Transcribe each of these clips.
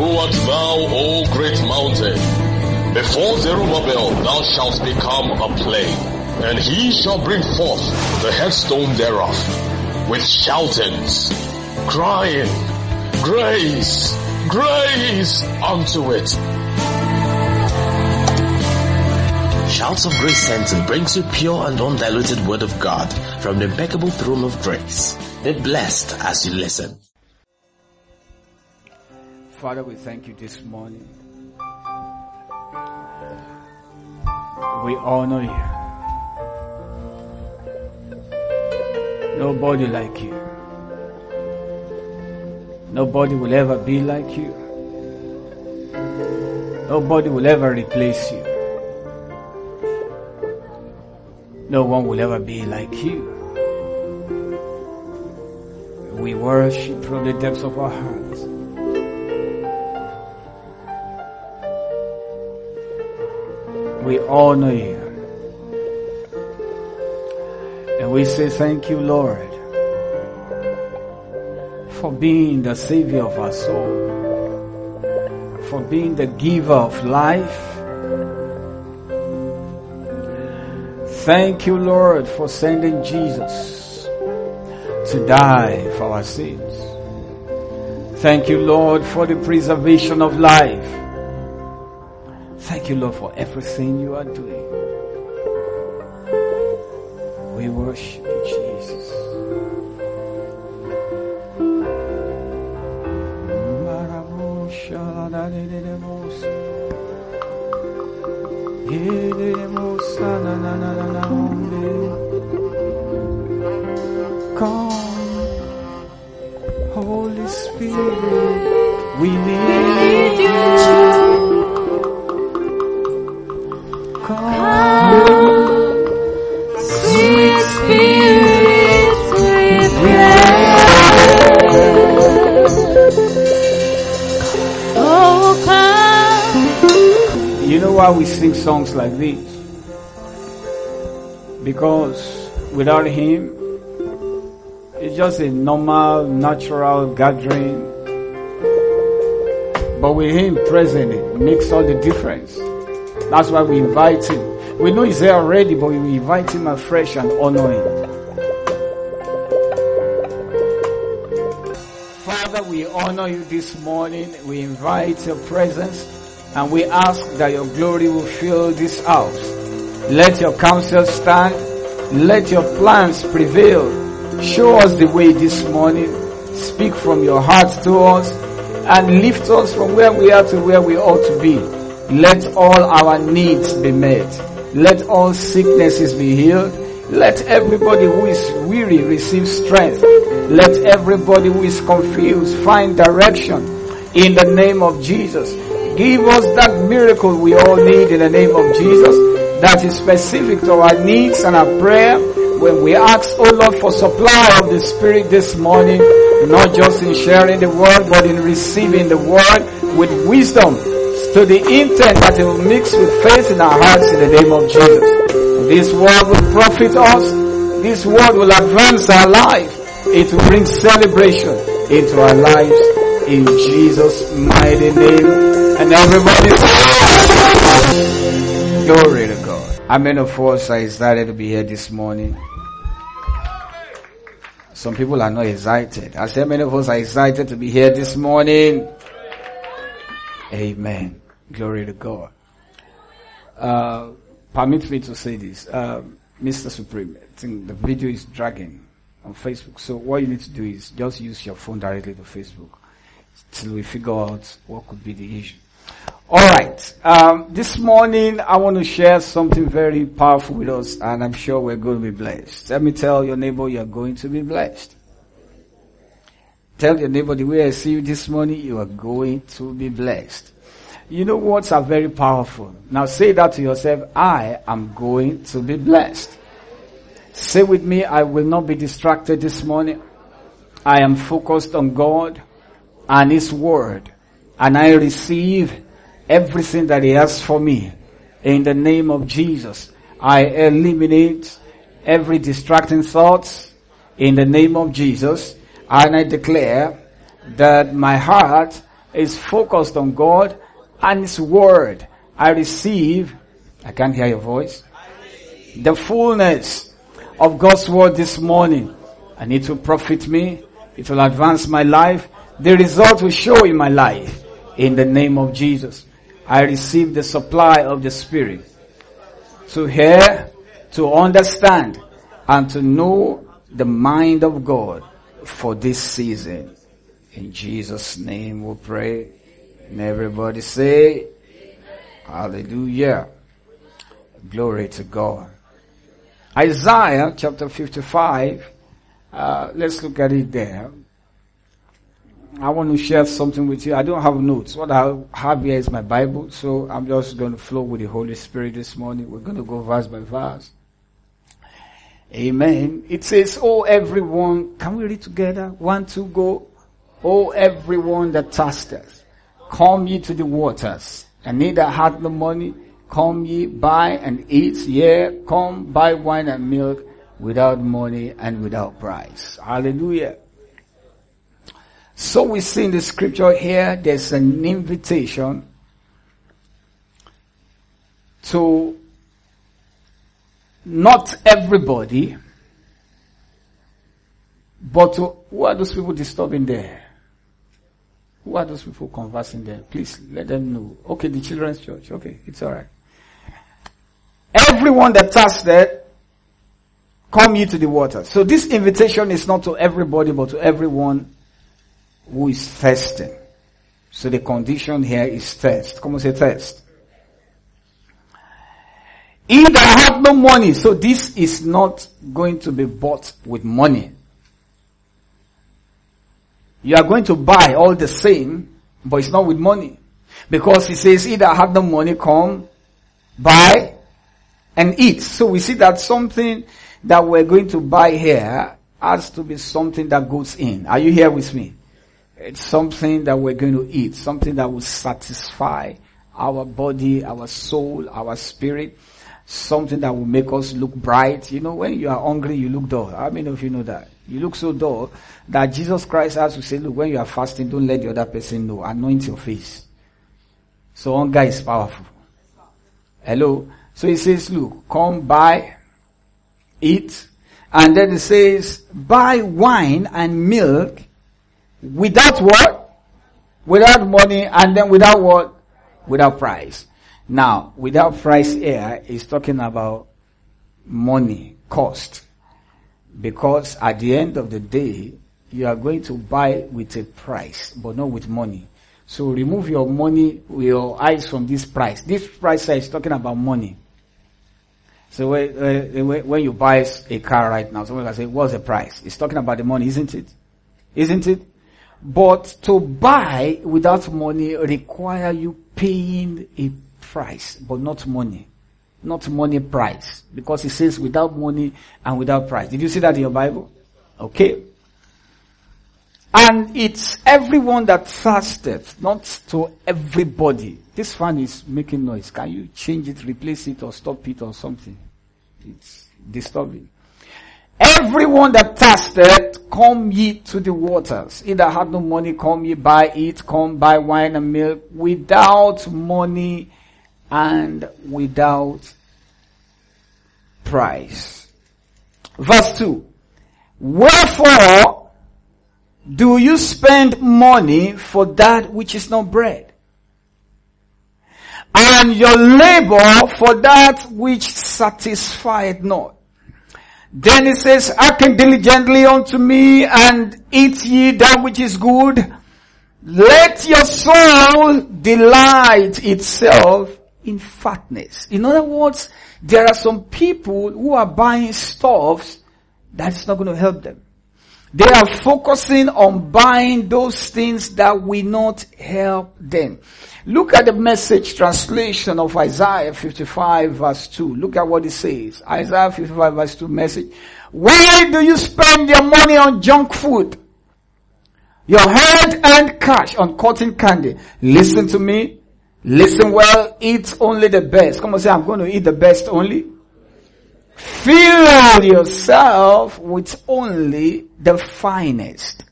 Who art thou, O great mountain? Before Zerubbabel thou shalt become a plain, and he shall bring forth the headstone thereof with shoutings, crying, grace, grace unto it. Shouts of Grace Center brings you pure and undiluted word of God from the impeccable throne of grace. Be blessed as you listen. Father, we thank you this morning. We honor you. Nobody like you. Nobody will ever be like you. Nobody will ever replace you. No one will ever be like you. We worship from the depths of our hearts. We honor you. And we say thank you, Lord, for being the savior of our soul, for being the giver of life. Thank you, Lord, for sending Jesus to die for our sins. Thank you, Lord, for the preservation of life. Thank you, Lord, for everything you are doing. We worship you, Jesus. Come, Holy Spirit, we need you. Why we sing songs like this? Because without Him, it's just a normal, natural gathering. But with Him present, it makes all the difference. That's why we invite Him. We know He's there already, but we invite Him afresh and honor Him. Father, we honor you this morning. We invite your presence and we ask that your glory will fill this house. Let your counsel stand. Let your plans prevail. Show us the way this morning. Speak from your heart to us and lift us from where we are to where we ought to be. Let all our needs be met. Let all sicknesses be healed. Let everybody who is weary receive strength. Let everybody who is confused find direction in the name of Jesus. Give us that miracle we all need in the name of Jesus that is specific to our needs and our prayer when we ask, oh Lord, for supply of the Spirit this morning, not just in sharing the word, but in receiving the word with wisdom to the intent that it will mix with faith in our hearts in the name of Jesus. This word will profit us. This word will advance our life. It will bring celebration into our lives in Jesus' mighty name. And everybody Glory to God. Many of us are excited to be here this morning? Some people are not excited. I say, how many of us are excited to be here this morning? Amen. Glory to God. Uh, permit me to say this. Uh, Mr. Supreme, I think the video is dragging on Facebook. So what you need to do is just use your phone directly to Facebook till we figure out what could be the issue. Alright, um, this morning I want to share something very powerful with us and I'm sure we're going to be blessed. Let me tell your neighbor you're going to be blessed. Tell your neighbor the way I see you this morning, you are going to be blessed. You know words are very powerful. Now say that to yourself, I am going to be blessed. Say with me, I will not be distracted this morning. I am focused on God and His Word and I receive everything that He has for me. In the name of Jesus, I eliminate every distracting thoughts in the name of Jesus and I declare that my heart is focused on God and His Word. I receive, I can't hear your voice, the fullness of God's Word this morning. And it will profit me. It will advance my life. The result will show in my life. In the name of Jesus. I receive the supply of the Spirit. To hear, to understand, and to know the mind of God for this season. In Jesus' name we pray. And everybody say, Hallelujah. Glory to God. Isaiah chapter 55. Uh, let's look at it there. I want to share something with you. I don't have notes. What I have here is my Bible, so I'm just going to flow with the Holy Spirit this morning. We're going to go verse by verse. Amen. It says, Oh everyone, can we read together? One, two, go. Oh everyone that thirsteth, come ye to the waters, and neither hath no money, come ye buy and eat, yea, come buy wine and milk without money and without price. Hallelujah. So we see in the scripture here, there's an invitation to not everybody, but to, who are those people disturbing there? Who are those people conversing there? Please let them know. Okay, the children's church. Okay, it's alright. Everyone that thirsted, come ye to the water. So this invitation is not to everybody, but to everyone who is thirsting. So the condition here is thirst. Come on, say thirst. He that have no money. So this is not going to be bought with money. You are going to buy all the same, but it's not with money. Because he says, he that have no money, come, buy, and eat. So we see that something that we're going to buy here has to be something that goes in. Are you here with me? It's something that we're going to eat, something that will satisfy our body, our soul, our spirit, something that will make us look bright. You know, when you are hungry, you look dull. How many of you know that? You look so dull that Jesus Christ has to say, look, when you are fasting, don't let the other person know. Anoint your face. So hunger is powerful. Hello? So he says, look, come buy, eat, and then he says, buy wine and milk without what? Without money and then without what? Without price. Now, without price here is talking about money, cost. Because at the end of the day, you are going to buy with a price, but not with money. So remove your money, your eyes from this price. This price is talking about money. So when, when you buy a car right now, someone can say, what's the price? It's talking about the money, isn't it? Isn't it? But to buy without money require you paying a price, but not money. Not money price. Because it says without money and without price. Did you see that in your Bible? Okay. And it's everyone that thirsteth, not to everybody. This fan is making noise. Can you change it, replace it, or stop it, or something? It's disturbing. Everyone that thirsteth, come ye to the waters. He that had no money, come ye buy it, come buy wine and milk without money and without price. Verse 2. Wherefore do you spend money for that which is not bread? And your labor for that which satisfieth not. Then it says, hearken diligently unto me and eat ye that which is good. Let your soul delight itself in fatness. In other words, there are some people who are buying stuff that's not going to help them. They are focusing on buying those things that will not help them. Look at the message translation of Isaiah 55 verse 2. Look at what it says. Isaiah 55 verse 2 message. Why do you spend your money on junk food? Your hard earned cash on cotton candy. Listen to me. Listen well. Eat only the best. Come on say, I'm going to eat the best only. Fill yourself with only the finest.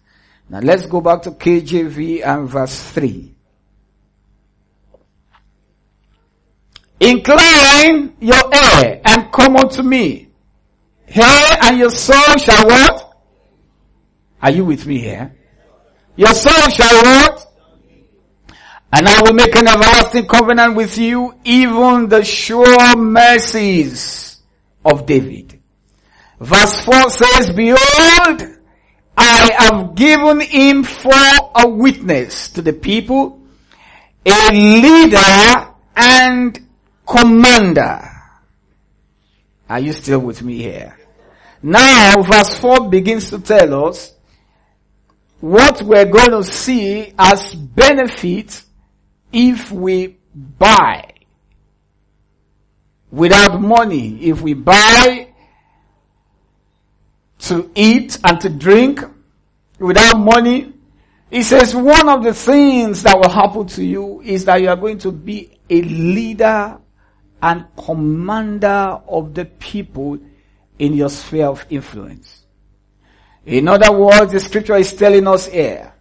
Now let's go back to KJV and verse 3. Incline your ear and come unto me. Hair and your soul shall what? Are you with me here? Your soul shall what? And I will make an everlasting covenant with you, even the sure mercies of David. Verse 4 says, Behold, I have given him for a witness to the people, a leader and commander. Are you still with me here? Now, verse 4 begins to tell us what we're going to see as benefit if we buy without money, if we buy to eat and to drink without money, he says one of the things that will happen to you is that you are going to be a leader and commander of the people in your sphere of influence. In other words, the scripture is telling us here,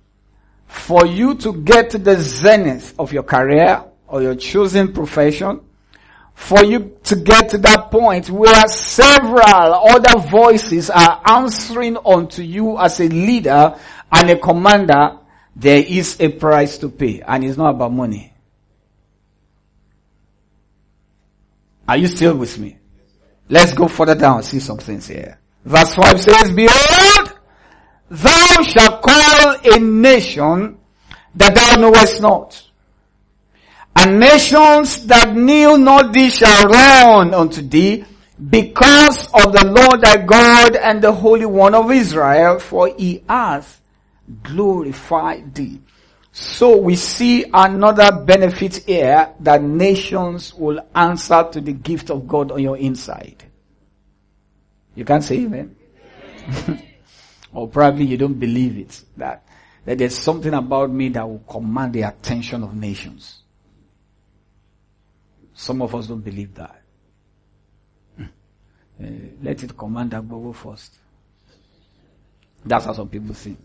for you to get to the zenith of your career or your chosen profession, for you to get to that point where several other voices are answering unto you as a leader and a commander, there is a price to pay and it's not about money. Are you still with me? Let's go further down see some things here. Verse 5 says, Behold, thou shalt call a nation that thou knowest not. And nations that knew not thee shall run unto thee because of the Lord thy God and the Holy One of Israel, for he hath glorified thee. So we see another benefit here that nations will answer to the gift of God on your inside. You can't say amen. or probably you don't believe it. That, that there's something about me that will command the attention of nations. Some of us don't believe that. Uh, let it command Agbogo first. That's how some people think.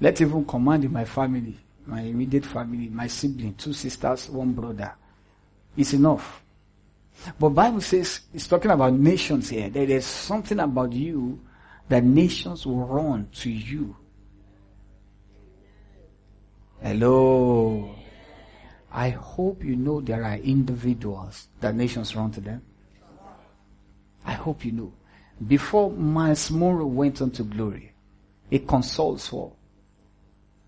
Let even command in my family, my immediate family, my sibling, two sisters, one brother. It's enough. But Bible says, it's talking about nations here. There is something about you that nations will run to you. Hello. I hope you know there are individuals that nations run to them. I hope you know. Before Myles Munroe went on to glory, he consults for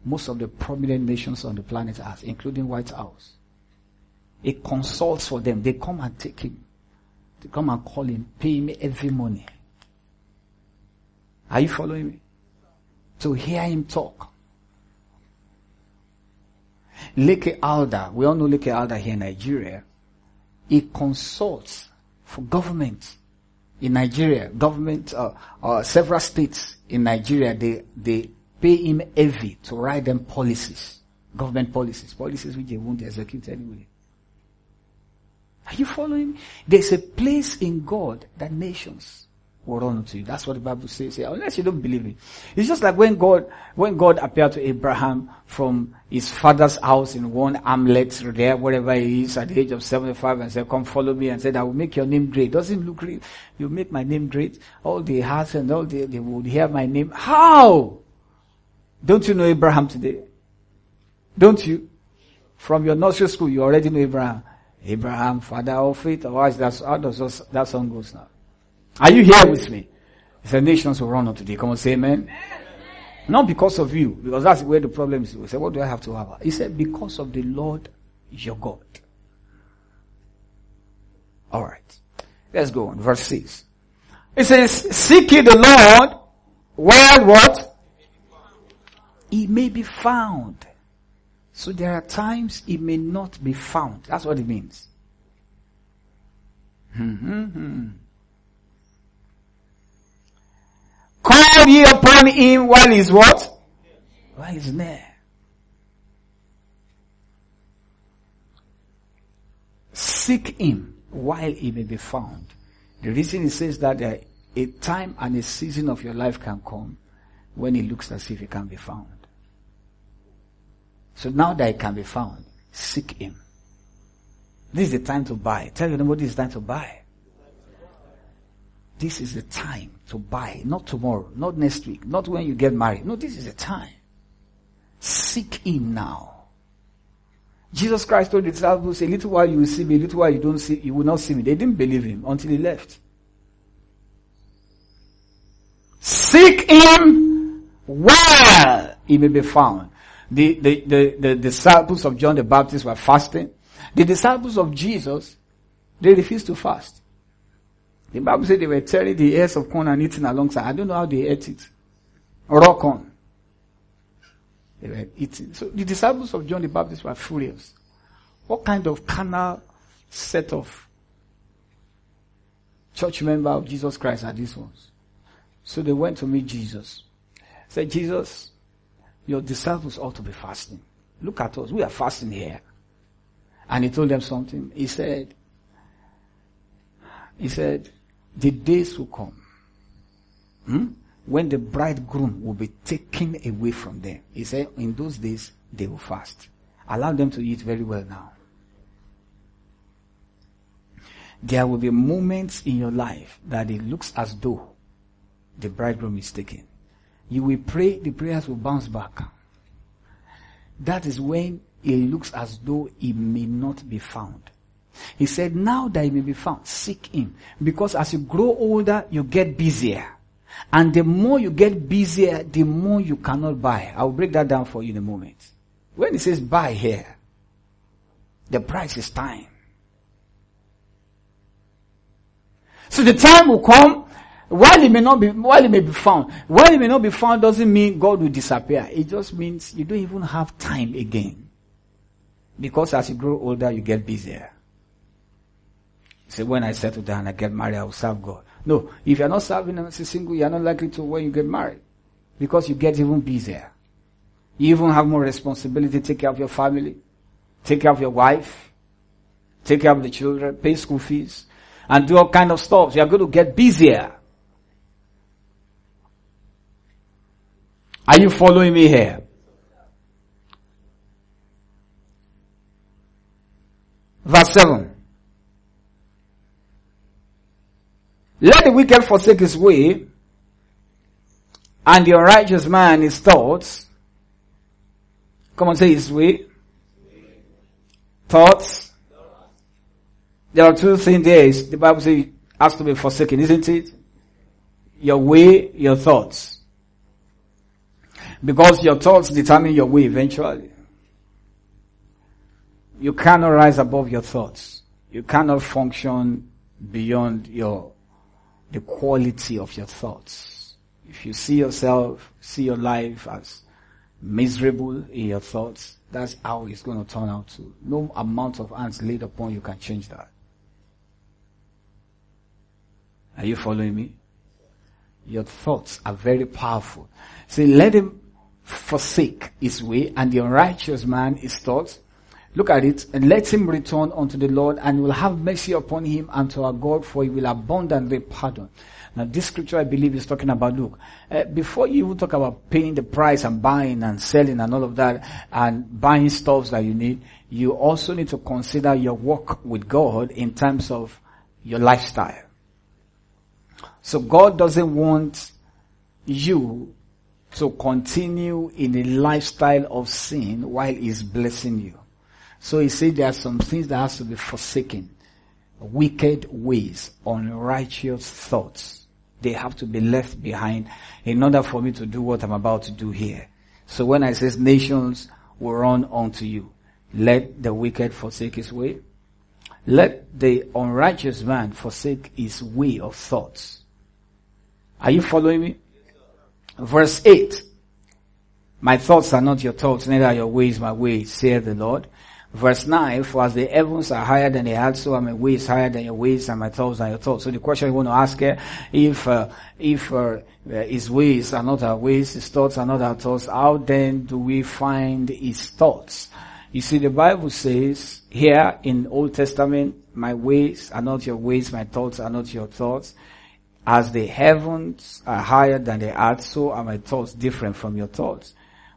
most of the prominent nations on the planet Earth, including White House. He consults for them. They come and take him. They come and call him, pay him every money. Are you following me? To hear him talk. Leke Alder, we all know Leke Alder here in Nigeria. He consults for government in Nigeria, government, uh, uh, several states in Nigeria, they, they pay him heavy to write them policies, government policies, policies which they won't execute anyway. Are you following? Me? There's a place in God that nations will run to you. That's what the Bible says. Unless you don't believe it. It's just like when God, when God appeared to Abraham from his father's house in one hamlet there, wherever he is at the age of 75 and said, come follow me and said, I will make your name great. Doesn't look great. You make my name great. All the hearts and all the, they would hear my name. How? Don't you know Abraham today? Don't you? From your nursery school, you already know Abraham. Abraham, father of faith, or that's, how does that song goes now? Are you here with me? He said, nations will run unto thee. Come on, say amen. amen. Not because of you, because that's where the problem is. We said, what do I have to have? He said, because of the Lord your God. Alright. Let's go on. Verse 6. It says, seek ye the Lord while what? He may be found. So there are times he may not be found. That's what it means. Mm-hmm. Call ye upon him while he's what? While he's near. Seek him while he may be found. The reason he says that uh, a time and a season of your life can come when he looks as if he can be found. So now that he can be found, seek him. This is the time to buy. Tell your neighbor this is time to buy. This is the time to buy. Not tomorrow, not next week, not when you get married. No, this is the time. Seek him now. Jesus Christ told the disciples, a little while you will see me, a little while you don't see, you will not see me. They didn't believe him until he left. Seek him while he may be found. The, the, the, the disciples of John the Baptist were fasting. The disciples of Jesus, they refused to fast. The Bible said they were tearing the ears of corn and eating alongside. I don't know how they ate it. Raw corn. They were eating. So the disciples of John the Baptist were furious. What kind of carnal set of church member of Jesus Christ are these ones? So they went to meet Jesus. Said, Jesus, your disciples ought to be fasting. Look at us. We are fasting here. And he told them something. He said, he said, the days will come hmm, when the bridegroom will be taken away from them. He said, in those days, they will fast. Allow them to eat very well now. There will be moments in your life that it looks as though the bridegroom is taken. You will pray, the prayers will bounce back. That is when it looks as though it may not be found. He said, now that he may be found, seek him. Because as you grow older, you get busier. And the more you get busier, the more you cannot buy. I'll break that down for you in a moment. When it says buy here, the price is time. So the time will come, while it may not be, while it may be found, while it may not be found doesn't mean God will disappear. It just means you don't even have time again. Because as you grow older, you get busier. Say, when I settle down, and I get married, I will serve God. No, if you're not serving as a single, you're not likely to when you get married. Because you get even busier. You even have more responsibility, take care of your family, take care of your wife, take care of the children, pay school fees, and do all kind of stuff. You're going to get busier. Are you following me here? Verse 7. Let the wicked forsake his way, and the unrighteous man his thoughts. Come on, say his way. Thoughts. There are two things there. The Bible says it has to be forsaken, isn't it? Your way, your thoughts. Because your thoughts determine your way eventually. You cannot rise above your thoughts. You cannot function beyond your the quality of your thoughts. If you see yourself, see your life as miserable in your thoughts, that's how it's going to turn out to. No amount of hands laid upon you can change that. Are you following me? Your thoughts are very powerful. See, let him forsake his way and the unrighteous man his thoughts Look at it and let him return unto the Lord and will have mercy upon him and to our God for he will abundantly pardon. Now this scripture I believe is talking about, look, uh, before you talk about paying the price and buying and selling and all of that and buying stuff that you need, you also need to consider your work with God in terms of your lifestyle. So God doesn't want you to continue in a lifestyle of sin while He's blessing you. So he said there are some things that has to be forsaken. Wicked ways, unrighteous thoughts. They have to be left behind in order for me to do what I'm about to do here. So when I says nations will run unto you, let the wicked forsake his way. Let the unrighteous man forsake his way of thoughts. Are you following me? Verse 8. My thoughts are not your thoughts, neither are your ways my ways, saith the Lord. Verse 9, for as the heavens are higher than the earth, so are my ways higher than your ways and my thoughts than your thoughts. So the question you want to ask here, if, uh, if, uh, his ways are not our ways, his thoughts are not our thoughts, how then do we find his thoughts? You see, the Bible says here in Old Testament, my ways are not your ways, my thoughts are not your thoughts. As the heavens are higher than the earth, so are my thoughts different from your thoughts.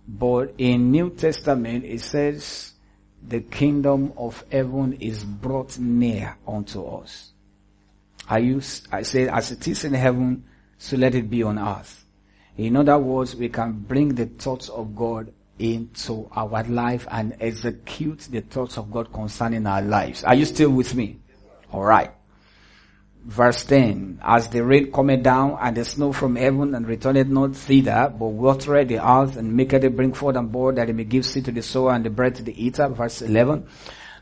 But in New Testament, it says, the kingdom of heaven is brought near unto us. I use, I say, as it is in heaven, so let it be on earth. In other words, we can bring the thoughts of God into our life and execute the thoughts of God concerning our lives. Are you still with me? Alright. Verse 10, as the rain cometh down and the snow from heaven and returneth not thither, but watereth the earth and maketh it bring forth and bore that it may give seed to the sower and the bread to the eater. Verse 11,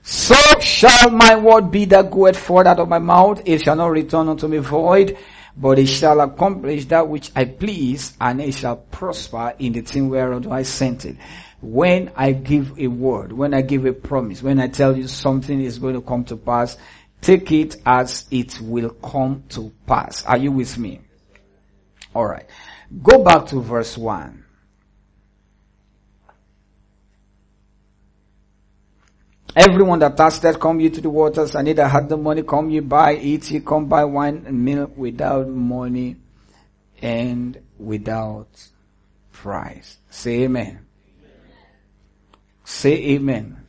so shall my word be that goeth forth out of my mouth. It shall not return unto me void, but it shall accomplish that which I please and it shall prosper in the thing whereunto I sent it. When I give a word, when I give a promise, when I tell you something is going to come to pass, Take it as it will come to pass. Are you with me? Alright. Go back to verse 1. Everyone that thirsted, come ye to the waters, and he that had the money, come ye buy, eat ye, come buy wine and milk without money and without price. Say amen. Say amen.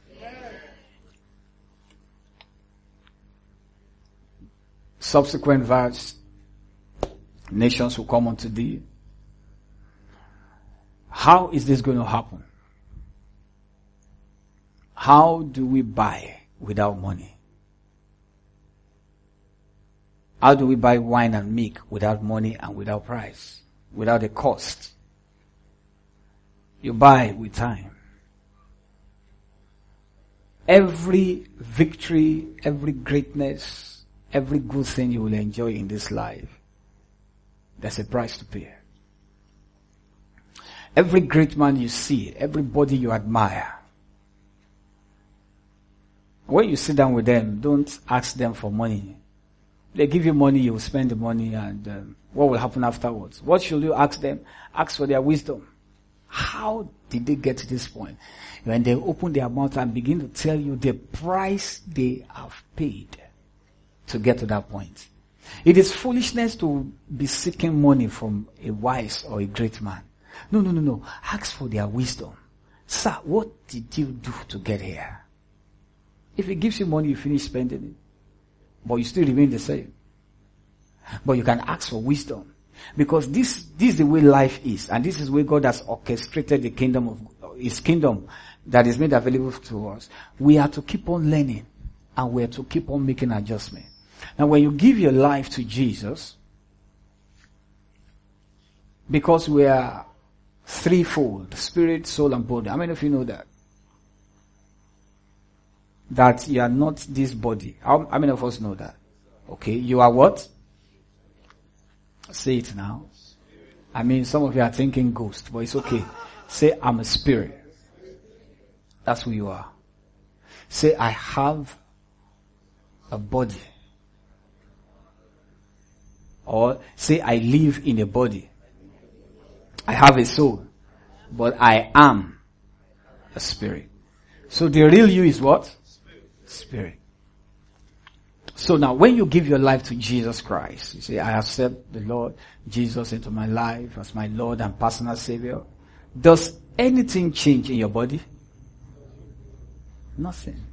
Subsequent verse, nations will come unto thee. How is this going to happen? How do we buy without money? How do we buy wine and milk without money and without price? Without a cost? You buy with time. Every victory, every greatness, every good thing you will enjoy in this life, there's a price to pay. Every great man you see, everybody you admire, when you sit down with them, don't ask them for money. They give you money, you spend the money, and um, what will happen afterwards? What should you ask them? Ask for their wisdom. How did they get to this point? When they open their mouth and begin to tell you the price they have paid to get to that point. It is foolishness to be seeking money from a wise or a great man. No, no, no, no. Ask for their wisdom. Sir, what did you do to get here? If he gives you money, you finish spending it. But you still remain the same. But you can ask for wisdom. Because this, this is the way life is. And this is where God has orchestrated the kingdom of, his kingdom that is made available to us. We are to keep on learning and we are to keep on making adjustments. Now when you give your life to Jesus, because we are threefold, spirit, soul, and body. How many of you know that? That you are not this body. How, how many of us know that? Okay, you are what? Say it now. I mean, some of you are thinking ghost, but it's okay. Say, I'm a spirit. That's who you are. Say, I have a body. Or say I live in a body. I have a soul. But I am a spirit. So the real you is what? Spirit. So now when you give your life to Jesus Christ, you say, I accept the Lord Jesus into my life as my Lord and personal Savior. Does anything change in your body? Nothing.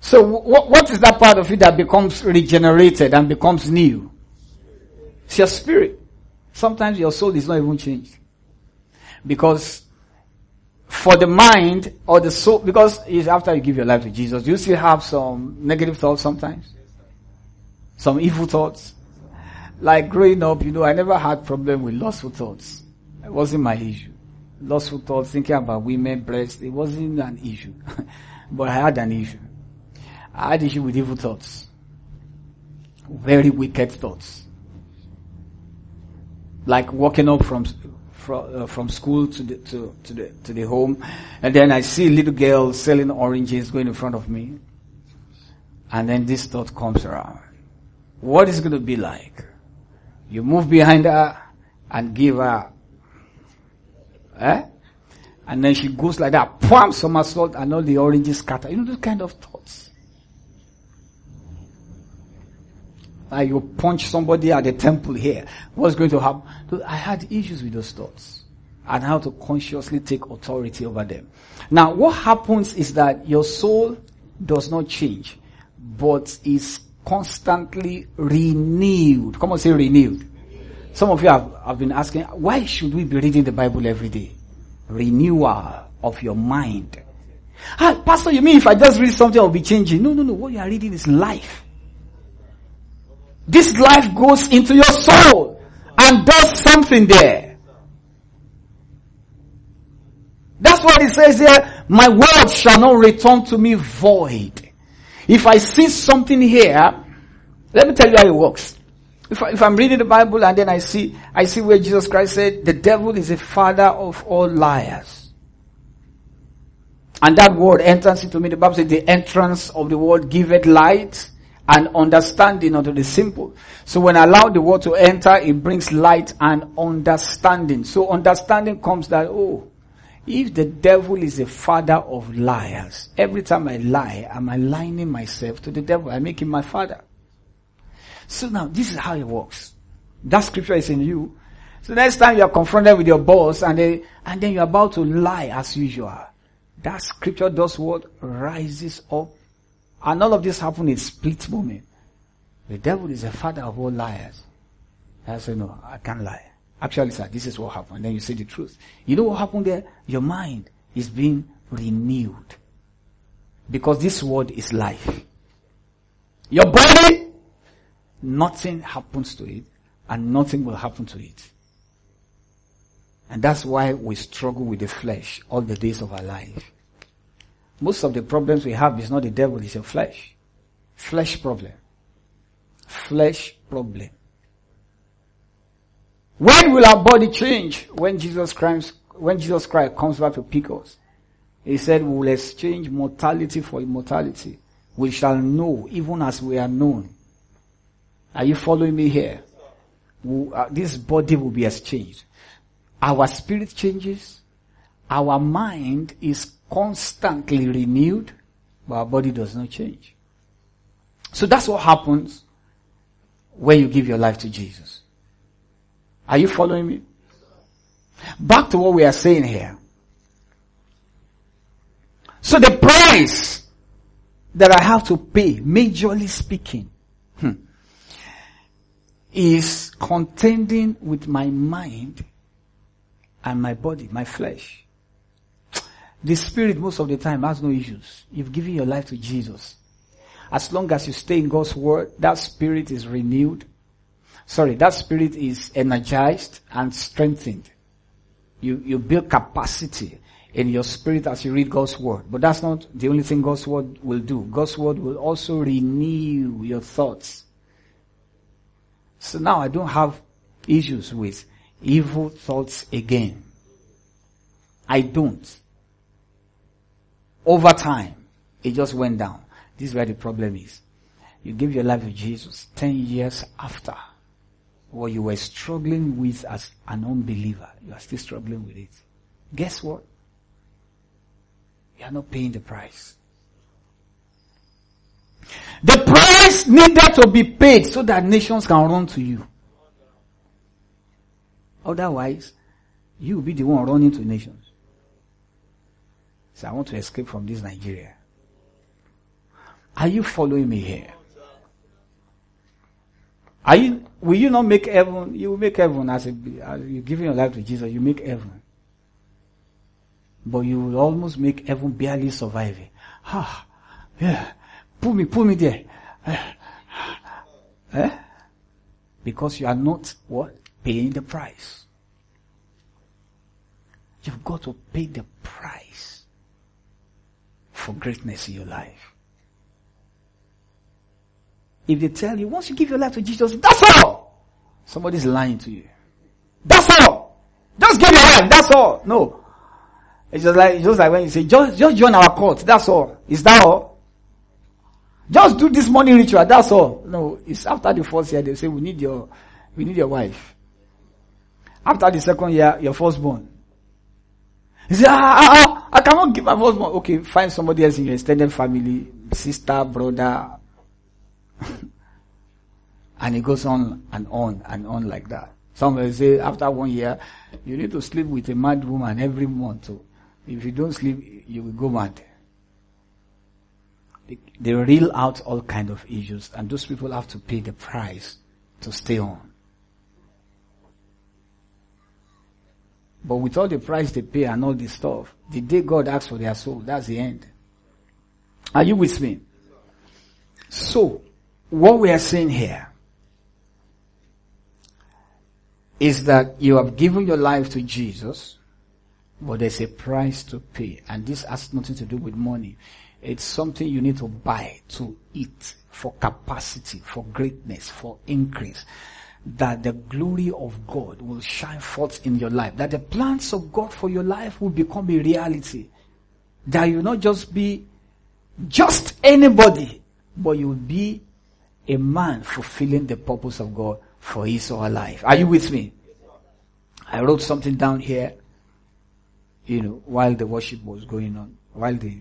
So what, what is that part of you that becomes regenerated and becomes new? It's your spirit. Sometimes your soul is not even changed. Because for the mind or the soul, because after you give your life to Jesus, you still have some negative thoughts sometimes. Some evil thoughts. Like growing up, you know, I never had problem with lustful thoughts. It wasn't my issue. Lustful thoughts, thinking about women, breasts, it wasn't an issue. but I had an issue. I had issue with evil thoughts. Very wicked thoughts. Like walking up from from, uh, from school to the to, to the to the home, and then I see a little girl selling oranges going in front of me, and then this thought comes around: What is going to be like? You move behind her and give her, eh? And then she goes like that, pump somersault, and all the oranges scatter. You know those kind of thoughts. Uh, you punch somebody at the temple here. What's going to happen? So I had issues with those thoughts and how to consciously take authority over them. Now, what happens is that your soul does not change, but is constantly renewed. Come on, say renewed. Some of you have, have been asking, why should we be reading the Bible every day? Renewal of your mind. Ah, Pastor, you mean if I just read something, I'll be changing? No, no, no. What you are reading is life. This life goes into your soul and does something there. That's what it says here. My word shall not return to me void. If I see something here, let me tell you how it works. If, I, if I'm reading the Bible and then I see, I see where Jesus Christ said, the devil is a father of all liars. And that word enters into me. The Bible says the entrance of the word giveth light and understanding unto the simple. So when I allow the word to enter, it brings light and understanding. So understanding comes that, oh, if the devil is a father of liars, every time I lie, I'm aligning myself to the devil. I make him my father. So now, this is how it works. That scripture is in you. So next time you are confronted with your boss and, they, and then you're about to lie as usual, that scripture does what? Rises up. And all of this happened in split moment. The devil is a father of all liars. I say, no, I can't lie. Actually, sir, this is what happened. Then you say the truth. You know what happened there? Your mind is being renewed. Because this word is life. Your body, nothing happens to it and nothing will happen to it. And that's why we struggle with the flesh all the days of our life. Most of the problems we have is not the devil, it's your flesh. Flesh problem. Flesh problem. When will our body change? When Jesus Christ, when Jesus Christ comes back to pick us. He said we will exchange mortality for immortality. We shall know even as we are known. Are you following me here? We, uh, this body will be exchanged. Our spirit changes. Our mind is constantly renewed, but our body does not change. So that's what happens when you give your life to Jesus. Are you following me? Back to what we are saying here. So the price that I have to pay, majorly speaking, hmm, is contending with my mind and my body, my flesh. The spirit most of the time has no issues. You've given your life to Jesus. As long as you stay in God's word, that spirit is renewed. Sorry, that spirit is energized and strengthened. You, you build capacity in your spirit as you read God's word. But that's not the only thing God's word will do. God's word will also renew your thoughts. So now I don't have issues with evil thoughts again. I don't. Over time, it just went down. This is where the problem is. You give your life to Jesus 10 years after what you were struggling with as an unbeliever. You are still struggling with it. Guess what? You are not paying the price. The price needed to be paid so that nations can run to you. Otherwise, you will be the one running to nations. So I want to escape from this Nigeria. Are you following me here? Are you, will you not make heaven? You will make heaven as, a, as you giving your life to Jesus, you make heaven. But you will almost make heaven barely surviving. Ah, yeah. Pull me, pull me there. eh? Because you are not what? Paying the price. You've got to pay the price for greatness in your life. If they tell you, once you give your life to Jesus, that's all! Somebody's lying to you. That's all! Just give your life, that's all! No. It's just like, just like when you say, just, just join our court, that's all. Is that all? Just do this morning ritual, that's all. No, it's after the first year they say, we need your, we need your wife. After the second year, your firstborn. You say, ah, ah, ah, I cannot give my firstborn. Okay, find somebody else in your extended family, sister, brother. And it goes on and on and on like that. Somebody say after one year, you need to sleep with a mad woman every month. So if you don't sleep, you will go mad. They, they reel out all kind of issues and those people have to pay the price to stay on. But with all the price they pay and all this stuff, the day God asks for their soul, that's the end. Are you with me? So, what we are saying here is that you have given your life to Jesus, but there's a price to pay. And this has nothing to do with money. It's something you need to buy to eat for capacity, for greatness, for increase. That the glory of God will shine forth in your life. That the plans of God for your life will become a reality. That you not just be just anybody, but you will be a man fulfilling the purpose of God for his or her life. Are you with me? I wrote something down here, you know, while the worship was going on, while the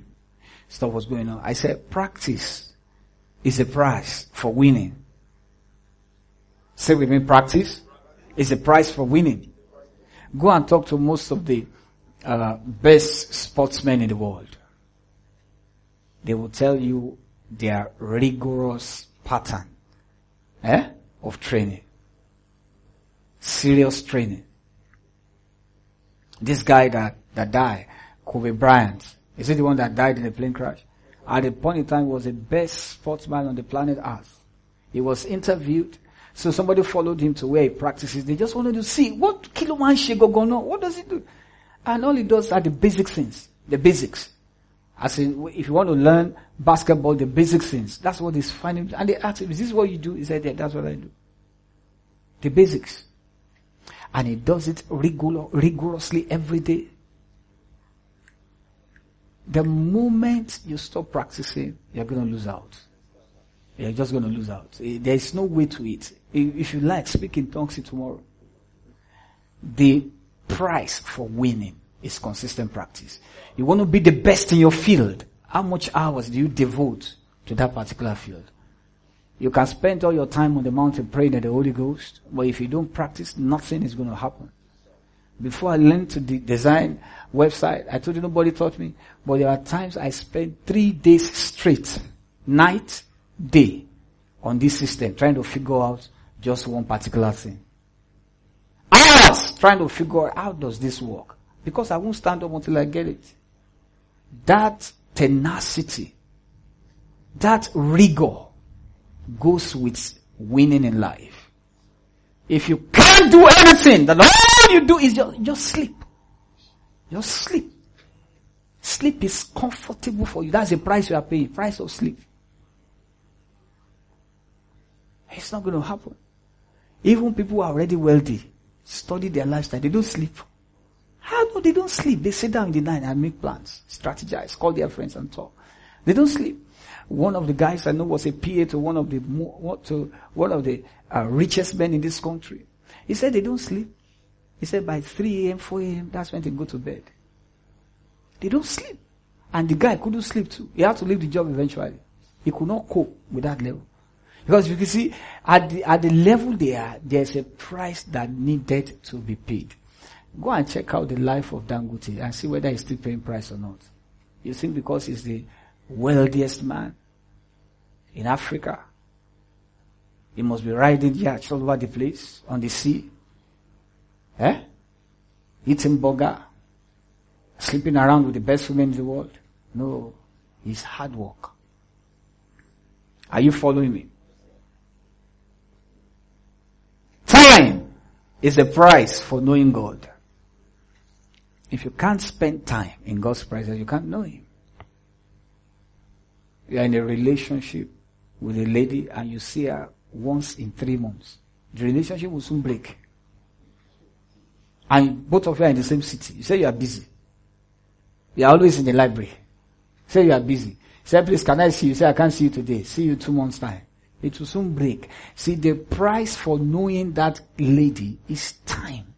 stuff was going on. I said, practice is a price for winning. Say with me, practice is a price for winning. Go and talk to most of the uh, best sportsmen in the world. They will tell you their rigorous pattern eh, of training. Serious training. This guy that, that died, Kobe Bryant, is he the one that died in a plane crash? At the point in time, was the best sportsman on the planet Earth. He was interviewed. So somebody followed him to where he practices. They just wanted to see what Kiloman on. What does he do? And all he does are the basic things. The basics. As in, if you want to learn basketball, the basic things. That's what he's finding. And they asked him, is this what you do? He said, yeah, that's what I do. The basics. And he does it rigor- rigorously every day. The moment you stop practicing, you're going to lose out. You're just going to lose out. Eh, there is no way to it. Eh, if you like, speak in tongues tomorrow. The price for winning is consistent practice. You want to be the best in your field. How much hours do you devote to that particular field? You can spend all your time on the mountain praying to the Holy Ghost, but if you don't practice, nothing is going to happen. Before I learned to de- design website, I told you nobody taught me, but there are times I spent three days straight, night, day, on this system, trying to figure out just one particular thing. Hours trying to figure out how does this work. Because I won't stand up until I get it. That tenacity, that rigor goes with winning in life. If you can't do anything, then all you do is just, just sleep. Just sleep. Sleep is comfortable for you. That's the price you are paying. Price of sleep. It's not going to happen. Even people who are already wealthy, study their lifestyle, they don't sleep. How do they don't sleep? They sit down in the night and make plans, strategize, call their friends and talk. They don't sleep. One of the guys I know was a PA to one of the to one of the uh, richest men in this country. He said they don't sleep. He said by 3 a.m., 4 a.m., that's when they go to bed. They don't sleep. And the guy couldn't sleep too. He had to leave the job eventually. He could not cope with that level. Because you can see, at the, at the level they are, there's a price that needed to be paid. Go and check out the life of Dangote and see whether he's still paying price or not. You think because he's the wealthiest man in Africa, he must be riding yachts all over the place on the sea, eh? Eating burger, sleeping around with the best women in the world. No, it's hard work. Are you following me? Time is the price for knowing God. If you can't spend time in God's presence, you can't know Him. You are in a relationship with a lady and you see her once in three months. The relationship will soon break. And both of you are in the same city. You say you are busy. You are always in the library. Say you are busy. Say, please, can I see you? Say, I can't see you today. See you two months time. It will soon break. See, the price for knowing that lady is time.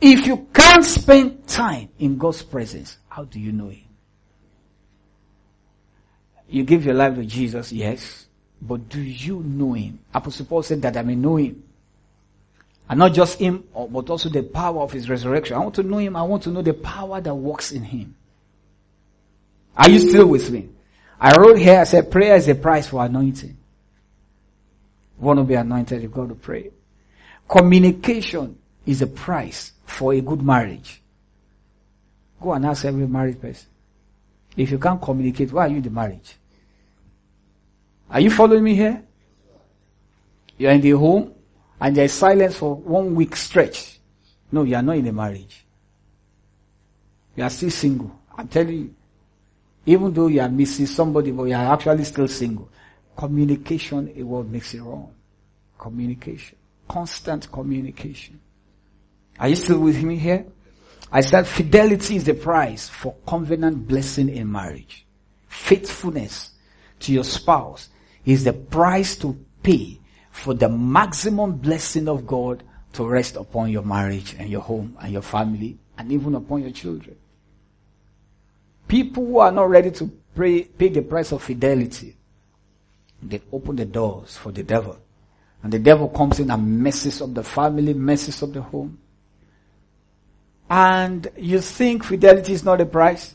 If you can't spend time in God's presence, how do you know Him? You give your life to Jesus, yes. But do you know him? Apostle Paul said that I may know him. And not just him, oh, but also the power of his resurrection. I want to know him. I want to know the power that works in him. Are you still with me? I wrote here, I said prayer is a price for anointing. Want to be anointed, you've got to pray. Communication is a price for a good marriage. Go and ask every married person. If you can't communicate, why are you in the marriage? Are you following me here? You're in the home and there's silence for one week stretch. No, you are not in a marriage. You are still single. I'm telling you. Even though you are missing somebody, but you are actually still single. Communication is what makes it wrong. Communication. Constant communication. Are you still with me here? I said fidelity is the price for covenant blessing in marriage. Faithfulness to your spouse is the price to pay for the maximum blessing of God to rest upon your marriage and your home and your family and even upon your children. People who are not ready to pay, pay the price of fidelity, they open the doors for the devil. And the devil comes in and messes up the family, messes up the home. And you think fidelity is not a price?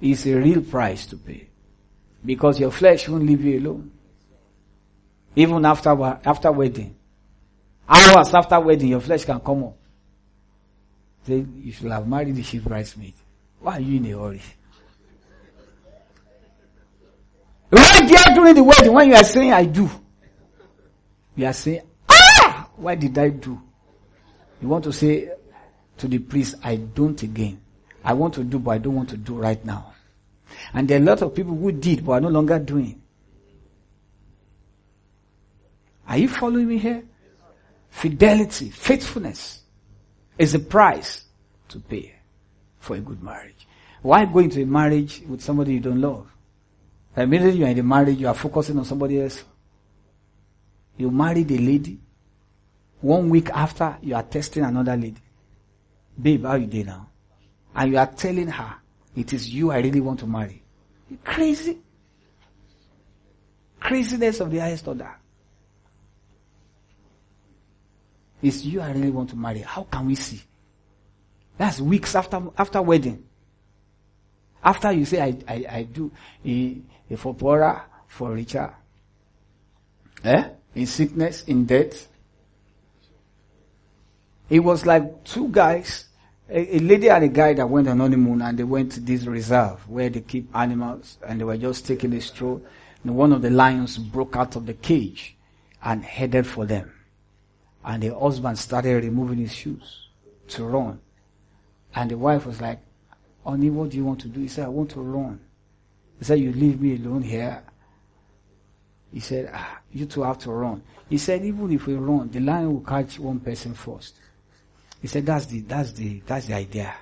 It's a real price to pay. Because your flesh won't leave you alone. Even after, after wedding. Hours after wedding, your flesh can come up. Say, you should have married the chief bridesmaid. Why are you in a hurry? Right there during the wedding, when you are saying, I do, you are saying, ah, why did I do? You want to say to the priest, I don't again. I want to do, but I don't want to do right now. And there are a lot of people who did, but are no longer doing. Are you following me here? Fidelity, faithfulness is a price to pay for a good marriage. Why go into a marriage with somebody you don't love? Immediately you're in a marriage, you are focusing on somebody else. You marry a lady. One week after, you are testing another lady. Babe, how you doing now? And you are telling her, it is you I really want to marry. You crazy. Craziness of the highest order. It's you I really want to marry. How can we see? That's weeks after after wedding. After you say I I, I do eh, for poorer, for richer. Eh? In sickness, in death. It was like two guys, a, a, lady and a guy that went on honeymoon and they went to this reserve where they keep animals and they were just taking a stroll. And one of the lions broke out of the cage and headed for them. And the husband started removing his shoes to run. And the wife was like, Honey, what do you want to do? He said, I want to run. He said, You leave me alone here. He said, ah, You two have to run. He said, Even if we run, the lion will catch one person first. He said, That's the that's the that's the idea.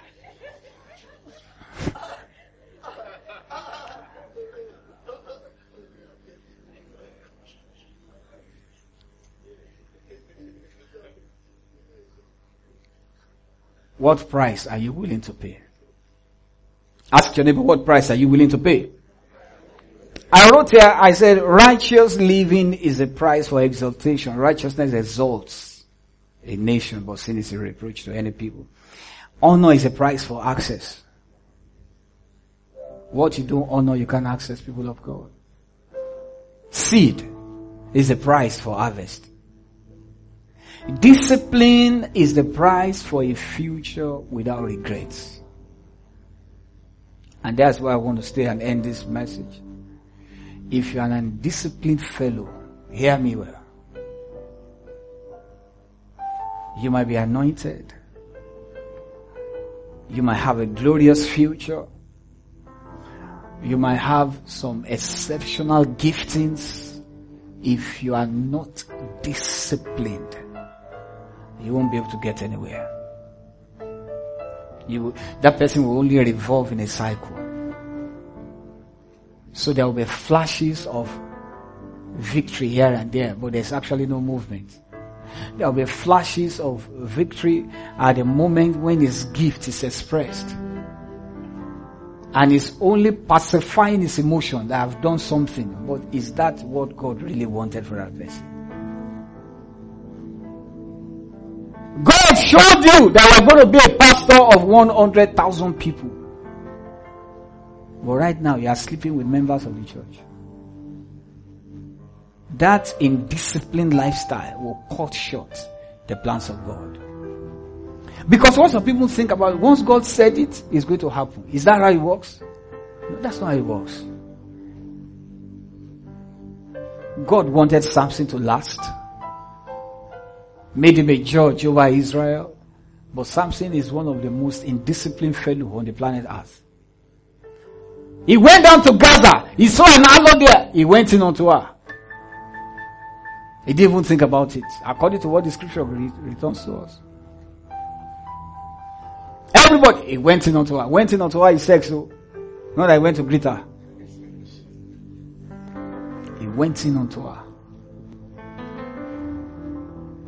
What price are you willing to pay? Ask your neighbor, what price are you willing to pay? I wrote here, I said, righteous living is a price for exaltation. Righteousness exalts a nation, but sin is a reproach to any people. Honor is a price for access. What you don't honor, you can't access people of God. Seed is a price for harvest. Discipline is the price for a future without regrets. And that's why I want to stay and end this message. If you're an undisciplined fellow, hear me well. You might be anointed. You might have a glorious future. You might have some exceptional giftings. If you are not disciplined, you won't be able to get anywhere you, that person will only revolve in a cycle. So there will be flashes of victory here and there, but there's actually no movement. There will be flashes of victory at the moment when his gift is expressed. And it's only pacifying his emotion that I've done something. But is that what God really wanted for that person? God showed you that you're going to be a pastor of 100,000 people. But right now you are sleeping with members of the church. That indisciplined lifestyle will cut short the plans of God. Because some people think about, once God said it, it's going to happen. Is that how it works? No, that's not how it works. God wanted Samson to last. Made him a judge over Israel. But Samson is one of the most indisciplined fellow on the planet earth. He went down to Gaza. He saw an harlot there. He went in onto her. He didn't even think about it. According to what the scripture returns to us. Everybody, he went in onto her. Went in onto her, he said so. Not that he went to greet her. He went in onto her.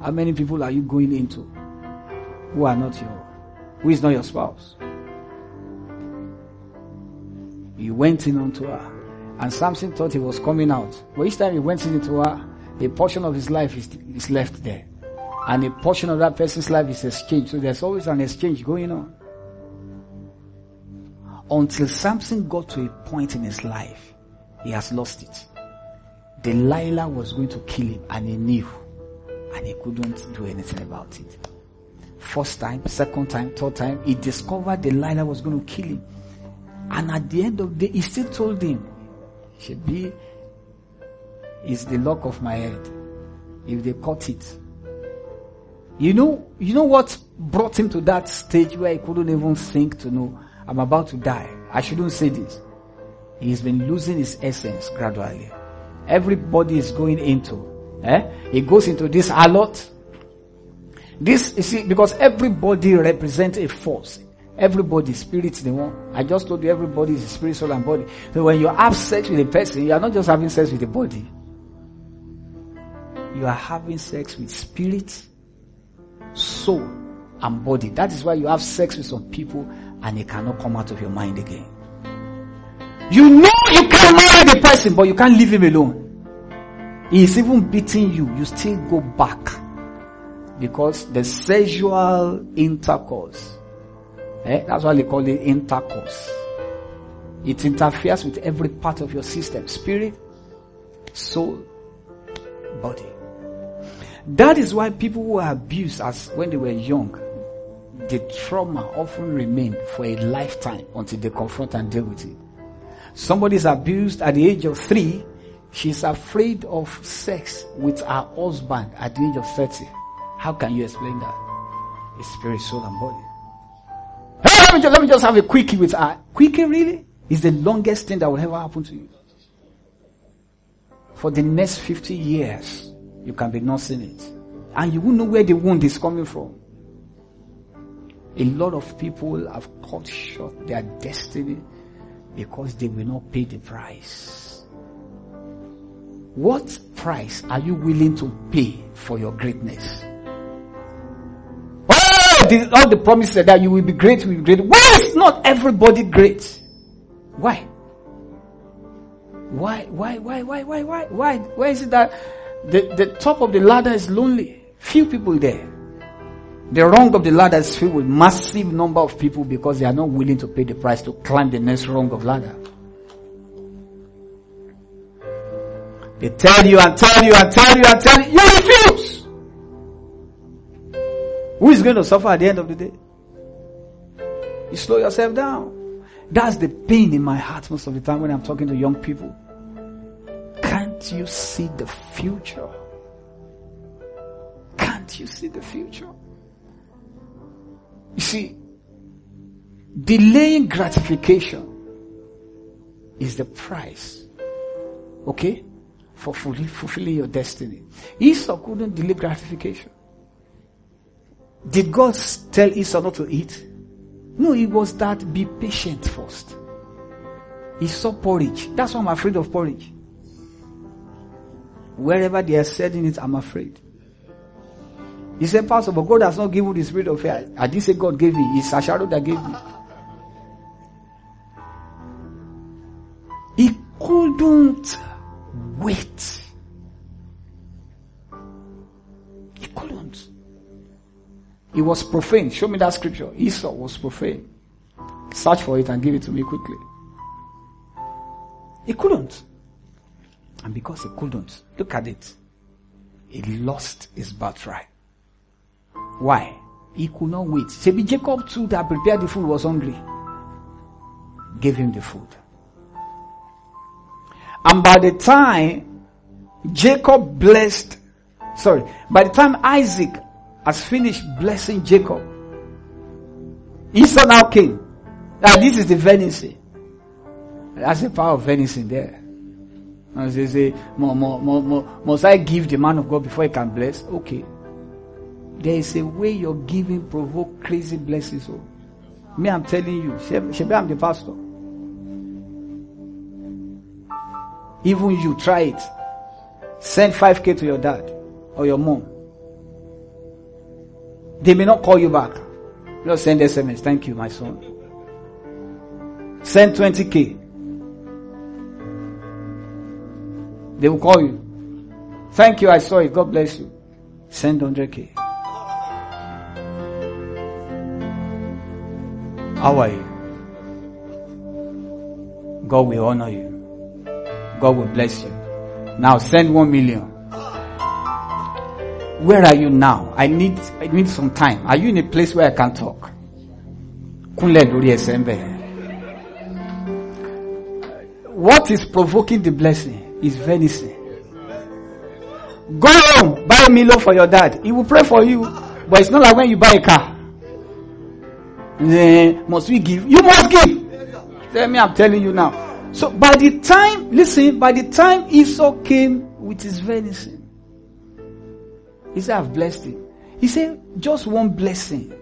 How many people are you going into who are not your, who is not your spouse? He went in onto her. And Samson thought he was coming out. But each time he went into her, a portion of his life is, is left there. And a portion of that person's life is exchanged. So there's always an exchange going on. Until Samson got to a point in his life, he has lost it. Delilah was going to kill him and he knew. And he couldn't do anything about it. First time, second time, third time, he discovered Delilah was going to kill him. And at the end of the day, he still told him, be is the lock of my head. If they cut it. You know, you know what brought him to that stage where he couldn't even think to know, I'm about to die. I shouldn't say this. He's been losing his essence gradually. Everybody is going into, eh? He goes into this a lot. This, you see, because everybody represents a force. Everybody, spirits, the one. I just told you everybody is spirit, soul, and body. So when you have sex with a person, you are not just having sex with the body. You are having sex with spirit, soul, and body. That is why you have sex with some people and it cannot come out of your mind again. You know you can marry the person, but you can't leave him alone. He is even beating you. You still go back because the sexual intercourse Eh? That's why they call it intercourse. It interferes with every part of your system spirit, soul, body. That is why people who are abused as when they were young, the trauma often remain for a lifetime until they confront and deal with it. Somebody is abused at the age of three, she's afraid of sex with her husband at the age of 30. How can you explain that? It's spirit, soul, and body. Hey, let me just, let me just have a quickie with her. Quickie really is the longest thing that will ever happen to you. For the next 50 years, you can be nursing it. And you won't know where the wound is coming from. A lot of people have cut short their destiny because they will not pay the price. What price are you willing to pay for your greatness? The, all the promises that you will be great, you will be great. Why is not everybody great? Why? Why, why, why, why, why, why, why? Why is it that the, the top of the ladder is lonely? Few people there. The rung of the ladder is filled with massive number of people because they are not willing to pay the price to climb the next rung of ladder. They tell you and tell you and tell you and tell you, you refuse. Who is going to suffer at the end of the day? You slow yourself down. That's the pain in my heart most of the time when I'm talking to young people. Can't you see the future? Can't you see the future? You see, delaying gratification is the price, okay, for fulfilling your destiny. Esau couldn't delay gratification. Did God tell Esau not to eat? No, it was that be patient first. He saw porridge. That's why I'm afraid of porridge. Wherever they are selling it, I'm afraid. He said, Pastor, but God has not given the spirit of fear. I didn't say God gave me. It's Asharo that gave me. He couldn't wait. He was profane. Show me that scripture. Esau was profane. Search for it and give it to me quickly. He couldn't. And because he couldn't, look at it. He lost his birthright. Why? He could not wait. Maybe Jacob too that prepared the food was hungry. Gave him the food. And by the time Jacob blessed, sorry, by the time Isaac has finished blessing Jacob, Esau now came. Now this is the venison. That's the power of venison there. As they say, must I give the man of God before he can bless? Okay. There is a way your giving provoke crazy blessings. Oh. Me, I'm telling you. Shebi, I'm the pastor. Even you, try it. Send 5k to your dad or your mom. They may not call you back. Just send SMS. Thank you, my son. Send 20k. They will call you. Thank you, I saw it. God bless you. Send 100k. How are you? God will honor you. God will bless you. Now send one million. Where are you now? I need, I need some time. Are you in a place where I can talk? What is provoking the blessing is venison. Go home, buy a million for your dad. He will pray for you. But it's not like when you buy a car. Then must we give? You must give. Tell me, I'm telling you now. So by the time, listen, by the time Esau came with his venison, he said, I've blessed him. He said, just one blessing.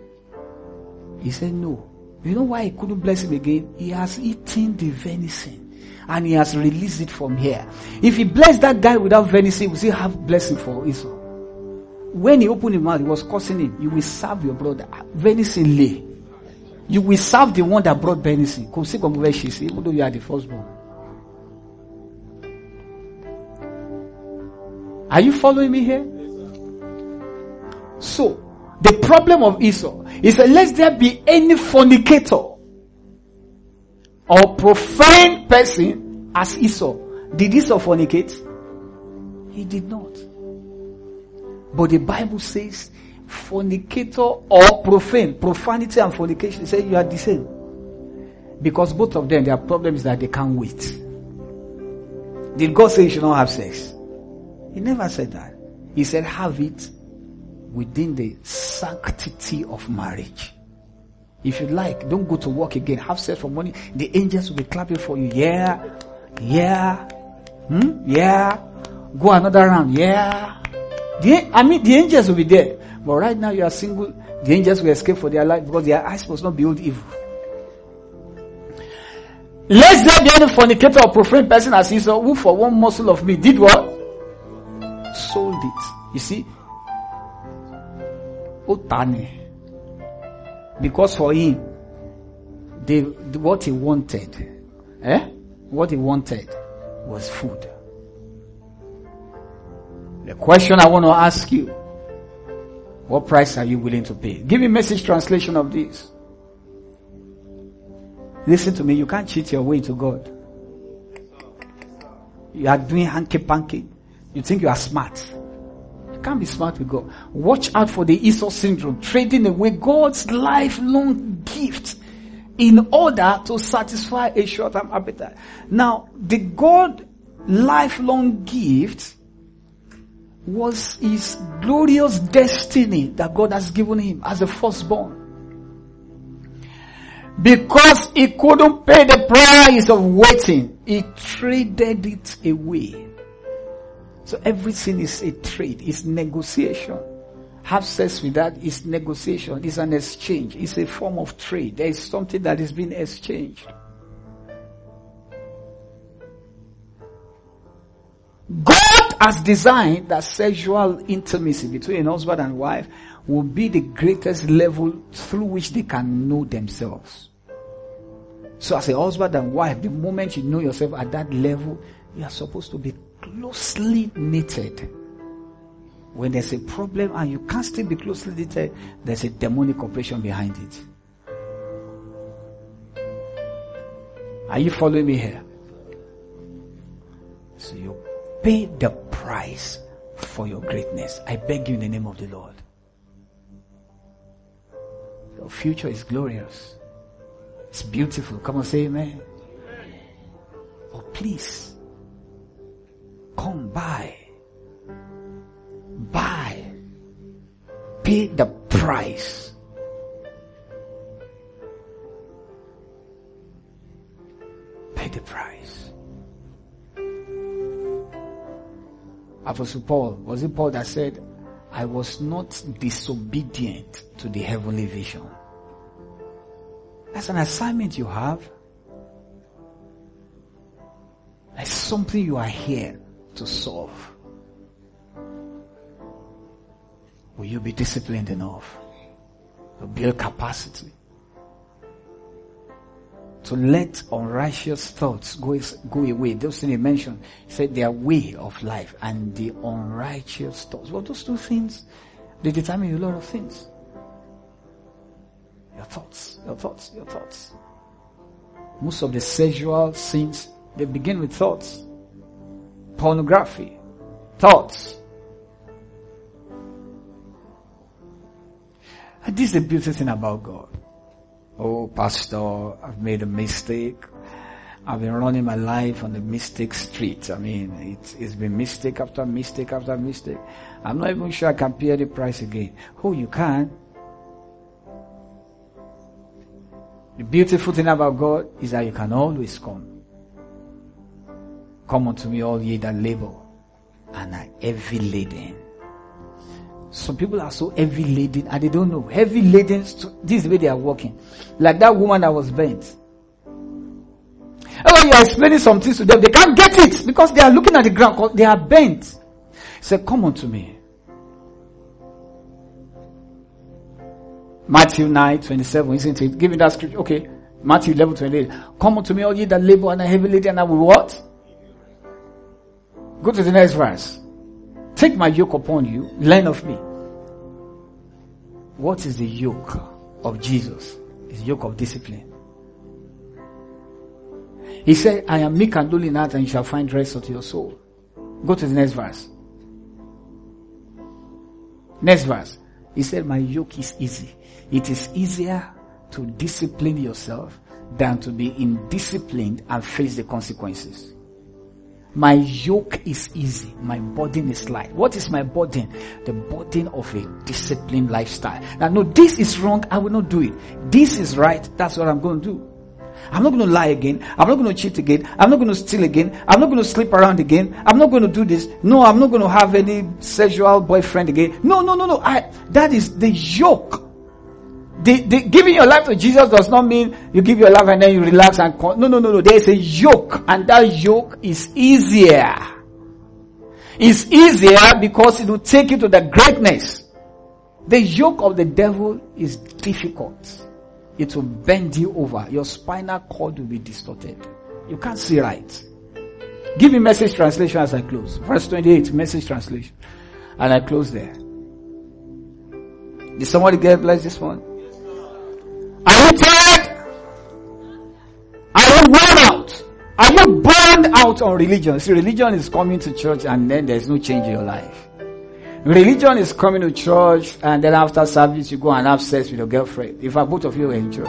He said, no. You know why he couldn't bless him again? He has eaten the venison and he has released it from here. If he blessed that guy without venison, we still have blessing for Esau. When he opened his mouth, he was cursing him. You will serve your brother. Ah, venison lay. You will serve the one that brought venison. Even though you are the firstborn. Are you following me here? So, the problem of Esau is that let there be any fornicator or profane person as Esau. Did Esau fornicate? He did not. But the Bible says fornicator or profane, profanity and fornication, say you are the same. Because both of them, their problem is that they can't wait. Did God say you should not have sex? He never said that. He said have it within the sanctity of marriage. If you like, don't go to work again. Have sex for money. The angels will be clapping for you. Yeah. Yeah. Hmm? Yeah. Go another round. Yeah. The, I mean, the angels will be there. But right now you are single, the angels will escape for their life because their eyes must not behold evil. Lest there be any fornicator or profane person as Esau, who for one morsel of meat did what? Sold it. You see? Otani. Because for him, they, what he wanted, eh? What he wanted was food. The question I want to ask you what price are you willing to pay? Give me message translation of this. Listen to me, you can't cheat your way to God. You are doing hanky panky. You think you are smart. Can't be smart with God. Watch out for the Esau syndrome, trading away God's lifelong gift in order to satisfy a short-term appetite. Now, the God lifelong gift was his glorious destiny that God has given him as a firstborn. Because he couldn't pay the price of waiting, he traded it away. So everything is a trade, it's negotiation. Have sex with that is negotiation, it's an exchange, it's a form of trade. There is something that is being exchanged. God has designed that sexual intimacy between a husband and wife will be the greatest level through which they can know themselves. So as a husband and wife, the moment you know yourself at that level, you are supposed to be closely knitted. When there's a problem and you can't still be closely knitted, there's a demonic operation behind it. Are you following me here? So you pay the price for your greatness. I beg you in the name of the Lord. Your future is glorious. It's beautiful. Come on, say amen. Oh, please. Come by. Buy. Pay the price. Pay the price. Apostle Paul, was it Paul that said, I was not disobedient to the heavenly vision? That's an assignment you have. That's something you are here to solve. Will you be disciplined enough to build capacity? To let unrighteous thoughts go, go away. Those things he mentioned, said their way of life and the unrighteous thoughts. Well, those two things, they determine a lot of things. Your thoughts, your thoughts, your thoughts. Most of the sexual sins, they begin with thoughts. Pornography, thoughts. And this is the beautiful thing about God. Oh, pastor, I've made a mistake. I've been running my life on the mistake street. I mean, it's, it's been mistake after mistake after mistake. I'm not even sure I can pay the price again. Oh, you can. The beautiful thing about God is that you can always come. Come unto me all ye that labor and are heavy laden. Some people are so heavy laden and they don't know. Heavy laden, this is the way they are walking. Like that woman that was bent. When you are explaining some things to them, they can't get it because they are looking at the ground because they are bent. Say, come unto me. Matthew 9, 27, isn't it? Give me that scripture. Okay. Matthew 11, 28. Come unto me, all ye that labor and are heavy laden, and I will what? Go to the next verse. Take my yoke upon you, learn of me. What is the yoke of Jesus? It's yoke of discipline. He said, I am meek and lowly in heart and you shall find rest unto your soul. Go to the next verse. Next verse. He said, my yoke is easy. It is easier to discipline yourself than to be indisciplined and face the consequences. My yoke is easy. My burden is light. What is my burden? The burden of a disciplined lifestyle. Now, no, this is wrong. I will not do it. This is right. That's what I'm going to do. I'm not going to lie again. I'm not going to cheat again. I'm not going to steal again. I'm not going to sleep around again. I'm not going to do this. No, I'm not going to have any sexual boyfriend again. No, no, no, no. I, that is the yoke. The, the, giving your life to Jesus does not mean you give your life and then you relax and con- no, no, no, no. There is a yoke and that yoke is easier. It's easier because it will take you to the greatness. The yoke of the devil is difficult. It will bend you over. Your spinal cord will be distorted. You can't see right. Give me message translation as I close. Verse 28, message translation. And I close there. Did somebody get blessed this one? Are you tired? Are you worn out? Are you burned out on religion? See, religion is coming to church and then there's no change in your life. Religion is coming to church and then after service you go and have sex with your girlfriend. In fact, both of you are in church.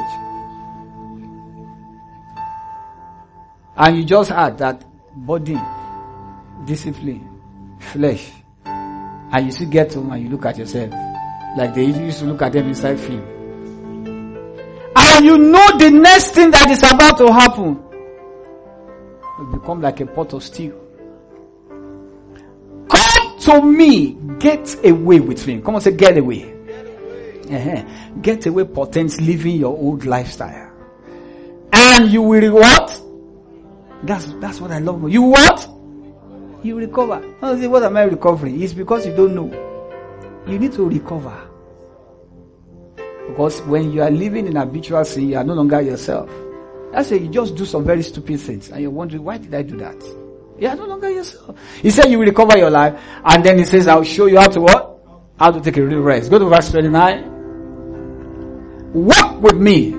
And you just add that body, discipline, flesh. And you still get home and you look at yourself. Like they used to look at them inside film. And you know the next thing that is about to happen. You become like a pot of stew. Come to me. Get away with me. Come on, say get away. Uh-huh. Get away portends living your old lifestyle. And you will what? That's, that's what I love. You what? You recover. I say, what am I recovering? It's because you don't know. You need to recover. Because when you are living in habitual sin, you are no longer yourself. I say you just do some very stupid things and you're wondering, why did I do that? You are no longer yourself. He said you will recover your life and then he says, I'll show you how to what? How to take a real rest. Go to verse 29. Walk with me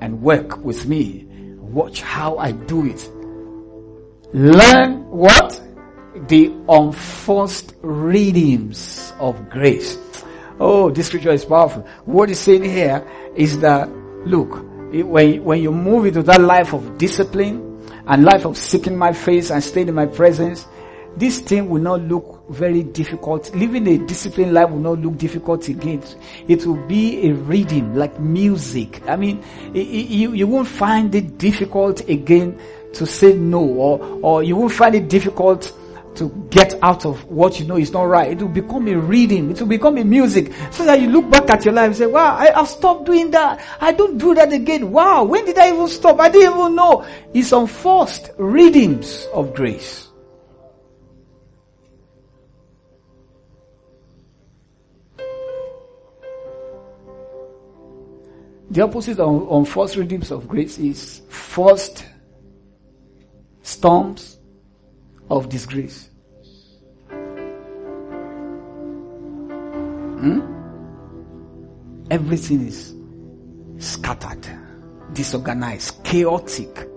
and work with me. Watch how I do it. Learn what? The unforced readings of grace. Oh, this scripture is powerful. What he's saying here is that, look, when, when you move into that life of discipline and life of seeking my face and staying in my presence, this thing will not look very difficult. Living a disciplined life will not look difficult again. It will be a reading like music. I mean, you, you won't find it difficult again to say no or, or you won't find it difficult to get out of what you know is not right. It will become a reading. It will become a music. So that you look back at your life and say, wow, I, have stopped doing that. I don't do that again. Wow, when did I even stop? I didn't even know. It's unforced readings of grace. The opposite of unforced readings of grace is forced storms of disgrace. Hmm? Everything is scattered, disorganized, chaotic.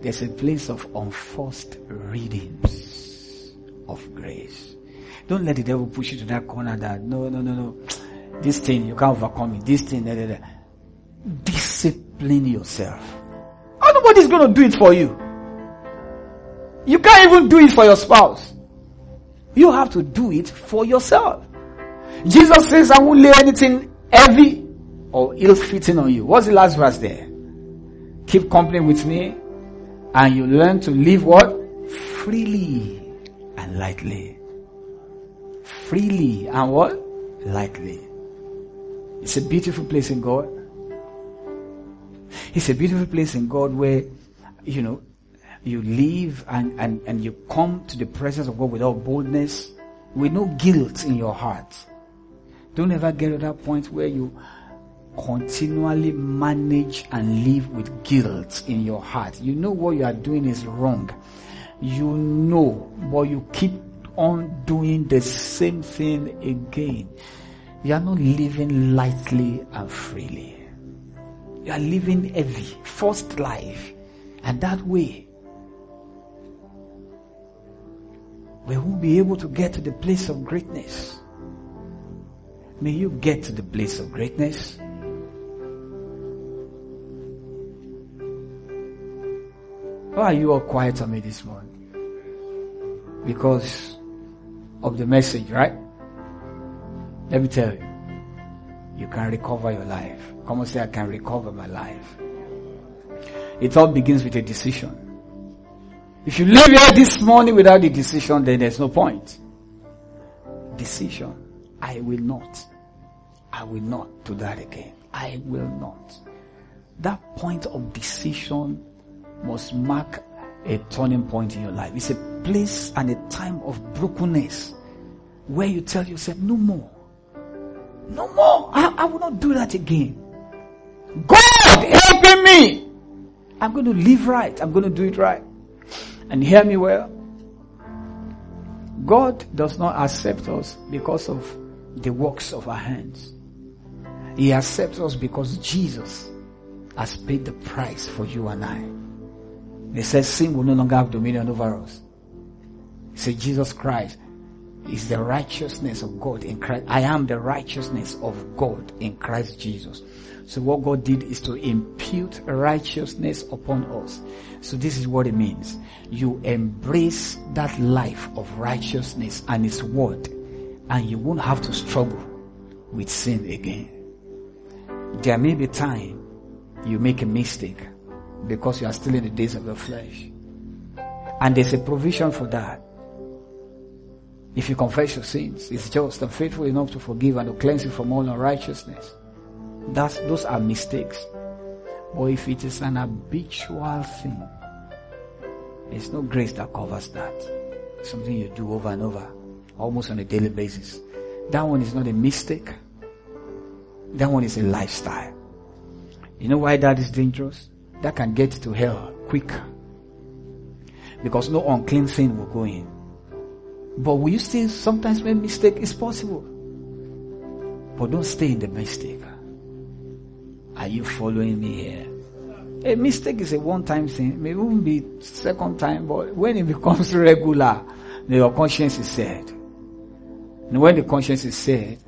There's a place of unforced readings of grace. Don't let the devil push you to that corner that no, no, no, no. This thing, you can't overcome it. This thing, da, da, da. discipline yourself. Oh, nobody's going to do it for you. You can't even do it for your spouse. You have to do it for yourself. Jesus says, I won't lay anything heavy or ill-fitting on you. What's the last verse there? Keep company with me and you learn to live what? Freely and lightly. Freely and what? Lightly. It's a beautiful place in God. It's a beautiful place in God where, you know, you live and, and, and you come to the presence of God without boldness, with no guilt in your heart. Don't ever get to that point where you continually manage and live with guilt in your heart. You know what you are doing is wrong. You know, but you keep on doing the same thing again. You are not living lightly and freely. You are living heavy, forced life. And that way, we won't be able to get to the place of greatness. May you get to the place of greatness. Why are you all quiet on me this morning? Because of the message, right? Let me tell you. You can recover your life. Come on, say, I can recover my life. It all begins with a decision. If you leave here this morning without the decision, then there's no point. Decision. I will not. I will not do that again. I will not. That point of decision must mark a turning point in your life. It's a place and a time of brokenness where you tell yourself, no more. No more. I, I will not do that again. God helping me. I'm going to live right. I'm going to do it right. And hear me well. God does not accept us because of the works of our hands. He accepts us because Jesus has paid the price for you and I. He says sin will no longer have dominion over us. He said Jesus Christ is the righteousness of God in Christ. I am the righteousness of God in Christ Jesus. So what God did is to impute righteousness upon us. So this is what it means. You embrace that life of righteousness and its word and you won't have to struggle with sin again. There may be time you make a mistake because you are still in the days of the flesh. And there's a provision for that. If you confess your sins, it's just and faithful enough to forgive and to cleanse you from all unrighteousness. That's, those are mistakes. Or if it is an habitual thing, there's no grace that covers that. Something you do over and over, almost on a daily basis. That one is not a mistake. That one is a lifestyle. You know why that is dangerous? that can get to hell quick. Because no unclean thing will go in. But will you still sometimes make mistake? It's possible. But don't stay in the mistake. Are you following me here? A mistake is a one-time thing. It won't be second time, but when it becomes regular, then your conscience is sad. And when the conscience is sad,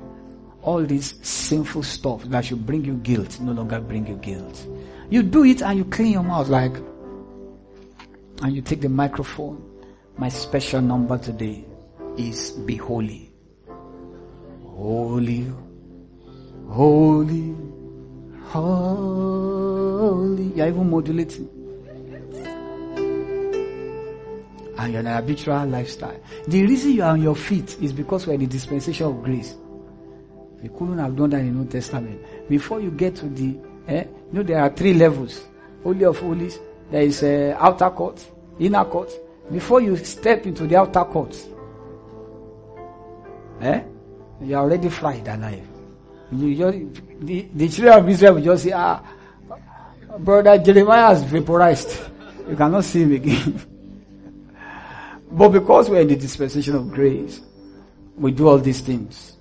all this sinful stuff that should bring you guilt no longer bring you guilt. You do it and you clean your mouth like, and you take the microphone. My special number today is be holy. Holy, holy, holy. You're even modulating. And you're an habitual lifestyle. The reason you are on your feet is because we're in the dispensation of grace. You couldn't have done that in the New Testament. Before you get to the, eh, you know, there are three levels. Holy of Holies. There is uh, outer court, inner court. Before you step into the outer court, eh, you are already fried alive. You just, the, the children of Israel will just say, ah, brother Jeremiah has vaporized. You cannot see him again. but because we're in the dispensation of grace, we do all these things.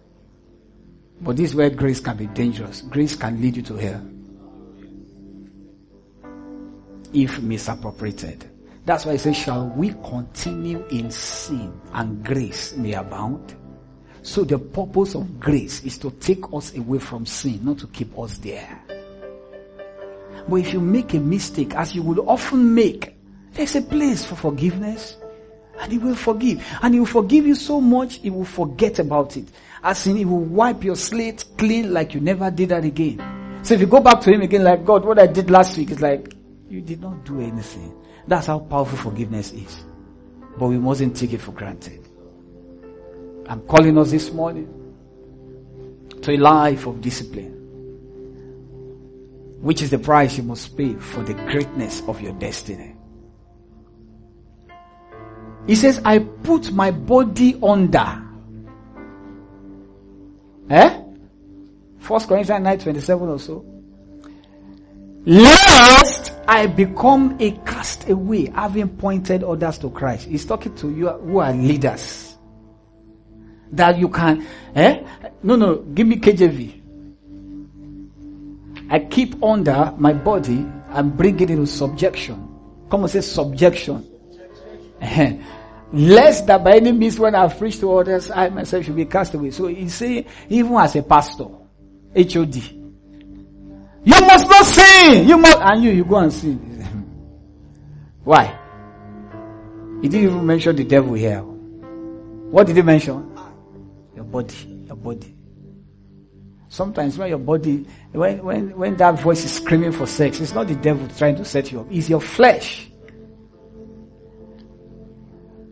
But this is where grace can be dangerous. Grace can lead you to hell. If misappropriated. That's why I say, shall we continue in sin and grace may abound? So the purpose of grace is to take us away from sin, not to keep us there. But if you make a mistake, as you will often make, there's a place for forgiveness. And he will forgive. And he will forgive you so much, he will forget about it. As in, he will wipe your slate clean like you never did that again. So if you go back to him again, like, God, what I did last week is like, you did not do anything. That's how powerful forgiveness is. But we mustn't take it for granted. I'm calling us this morning to a life of discipline, which is the price you must pay for the greatness of your destiny. He says, I put my body under. Eh? First Corinthians 9 27 or so. Lest I become a castaway, having pointed others to Christ. He's talking to you who are leaders. That you can, eh? No, no, give me KJV. I keep under my body and bring it into subjection. Come on, say subjection. Lest that by any means when I preach to others, I myself should be cast away. So he's saying, even as a pastor, HOD, you must not sin. You must, and you, you go and sin. Why? He didn't even mention the devil here. What did he mention? Body, your body. Sometimes when your body, when, when, when that voice is screaming for sex, it's not the devil trying to set you up. It's your flesh.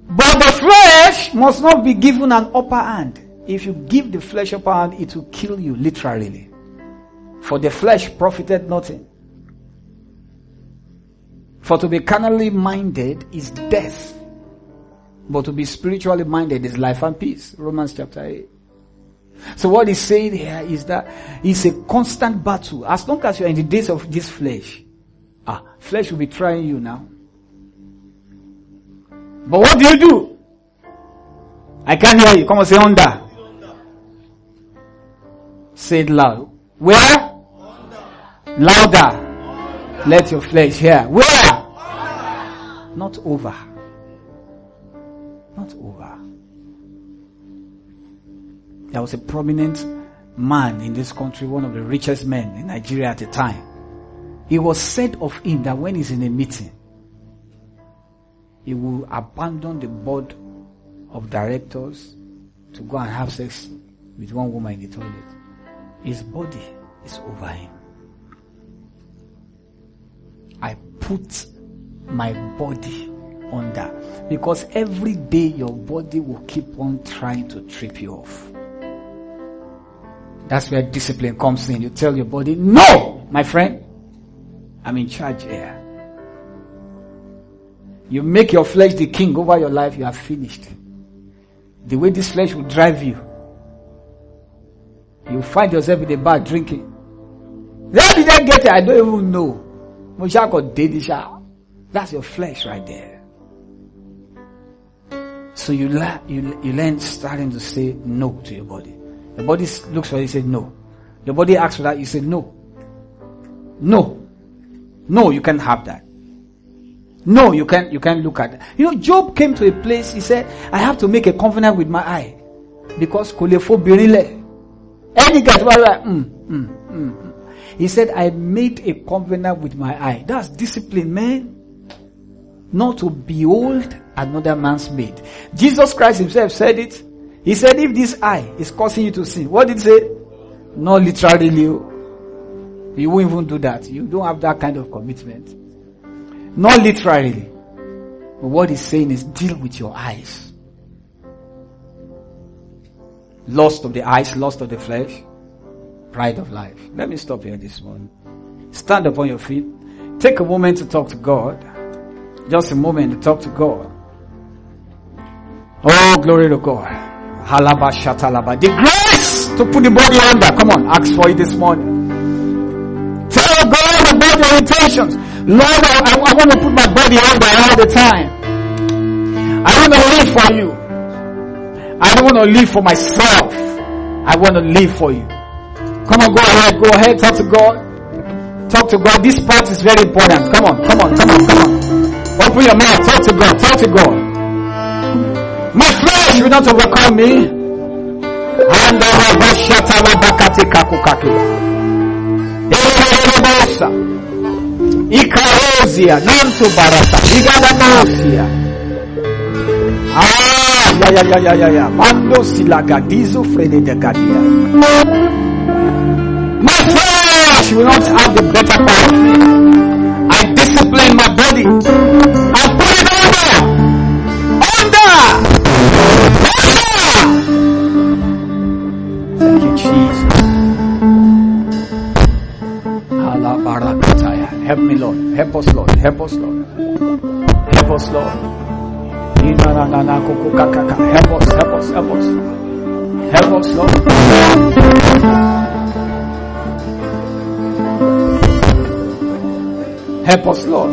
But the flesh must not be given an upper hand. If you give the flesh upper hand, it will kill you literally. For the flesh profited nothing. For to be carnally minded is death. But to be spiritually minded is life and peace. Romans chapter 8. So what he's saying here is that it's a constant battle. As long as you're in the days of this flesh, ah, flesh will be trying you now. But what do you do? I can't hear you. Come on, say under. Say it loud. Where? Louder. Let your flesh hear. Where? Not over. Not over. There was a prominent man in this country, one of the richest men in Nigeria at the time. It was said of him that when he's in a meeting, he will abandon the board of directors to go and have sex with one woman in the toilet. His body is over him. I put my body under because every day your body will keep on trying to trip you off. That's where discipline comes in. You tell your body, no, my friend, I'm in charge here. You make your flesh the king over your life, you are finished. The way this flesh will drive you, you find yourself in the bar drinking. Where did I get it? I don't even know. That's your flesh right there. So you learn, you, you learn starting to say no to your body. Your body looks for you say no. Your body asks for that, you say no. No. No, you can't have that. No, you can't, you can't look at that. You know, Job came to a place, he said, I have to make a covenant with my eye. Because lè. Any guy mm, mm, mm, mm. He said, I made a covenant with my eye. That's discipline, man. Not to behold another man's maid. Jesus Christ himself said it. He said, if this eye is causing you to sin, what did he say? Not literally. You won't even do that. You don't have that kind of commitment. Not literally. But what he's saying is deal with your eyes. Lust of the eyes, lust of the flesh, pride of life. Let me stop here this morning. Stand upon your feet. Take a moment to talk to God. Just a moment to talk to God. Oh, glory to God. Halaba shatalaba. The grace to put the body under. Come on, ask for it this morning. Tell God about your intentions. Lord, I, I, I want to put my body under all the time. I want to live for you. I don't want to live for myself. I want to live for you. Come on, go ahead, go ahead, talk to God. Talk to God. This part is very important. Come on, come on, come on, come on. Open your mouth, talk to God, talk to God. My flesh will not overcome me. And Elelelebosa. Ikaozia, nantu barata, iganasia. Ah, ya ya ya ya ya ya. Mando silagadizo frede de gadia. My flesh will not have the better part. I discipline my body. I put it under. Under. Thank you, Jesus. Help me, Lord. Help us, Lord. Help us, Lord. Help us, Lord. Help us, help us, help us. Help us, Lord. Help us, Lord.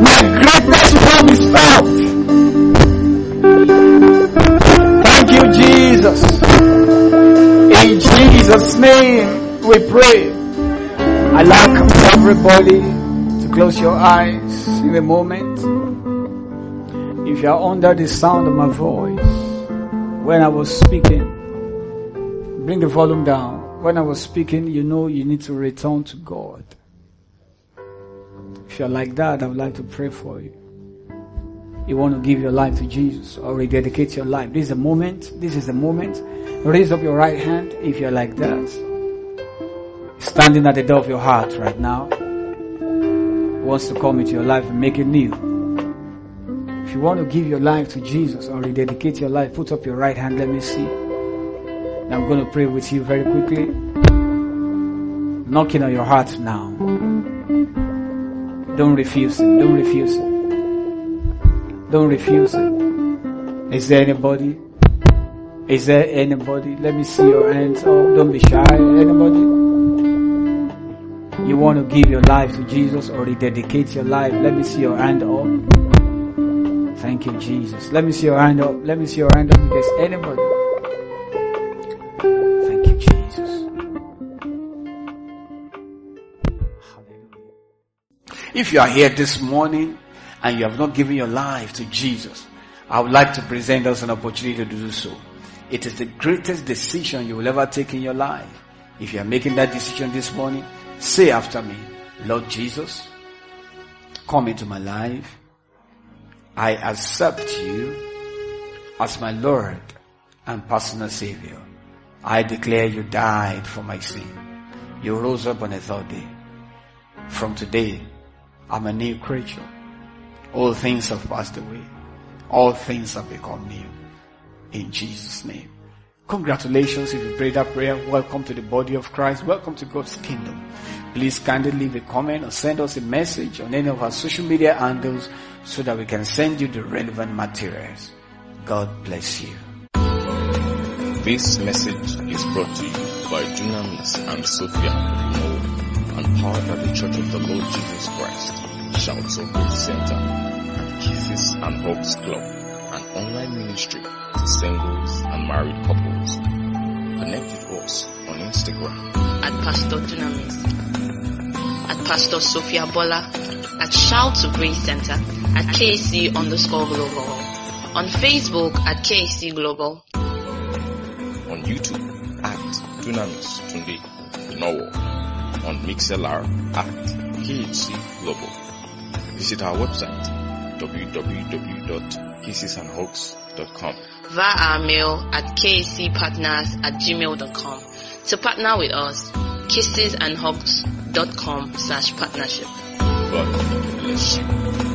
My greatest home is found. Thank you, Jesus. In Jesus' name we pray. I like everybody to close your eyes in a moment. If you are under the sound of my voice, when I was speaking, bring the volume down. When I was speaking, you know you need to return to God. If you're like that, I would like to pray for you. You want to give your life to Jesus or rededicate your life. This is a moment. This is a moment. Raise up your right hand if you're like that. Standing at the door of your heart right now. Wants to come into your life and make it new. If you want to give your life to Jesus or rededicate your life, put up your right hand. Let me see. And I'm going to pray with you very quickly. Knocking on your heart now. Don't refuse it. Don't refuse it. Don't refuse it. Is there anybody? Is there anybody? Let me see your hands. Oh, don't be shy. Anybody? You want to give your life to Jesus or rededicate your life? Let me see your hand up. Thank you, Jesus. Let me see your hand up. Let me see your hand up if there's anybody. Thank you, Jesus. If you are here this morning and you have not given your life to Jesus, I would like to present us an opportunity to do so. It is the greatest decision you will ever take in your life. If you are making that decision this morning, say after me, Lord Jesus, come into my life. I accept you as my Lord and personal Savior. I declare you died for my sin. You rose up on a third day. From today, I'm a new creature. All things have passed away. All things have become new. In Jesus' name. Congratulations if you prayed that prayer. Welcome to the body of Christ. Welcome to God's kingdom. Please kindly leave a comment or send us a message on any of our social media handles so that we can send you the relevant materials. God bless you. This message is brought to you by Dunamis and Sophia and powered by the Church of the Lord Jesus Christ, Shouts of Hope Center, and Kisses and Hugs Club, online ministry to singles and married couples. Connect with us on Instagram. At Pastor Dunamis, at Pastor Sophia Bola, at Shout to Grace Center, at KC underscore global, on Facebook at KC Global, on YouTube at Dunamis Tunde Noah, on Mixlr at KC Global. Visit our website www.kissesandhugs.com. via our mail at kcpartners at gmail.com. To partner with us, kissesandhugs.com slash partnership. God bless you.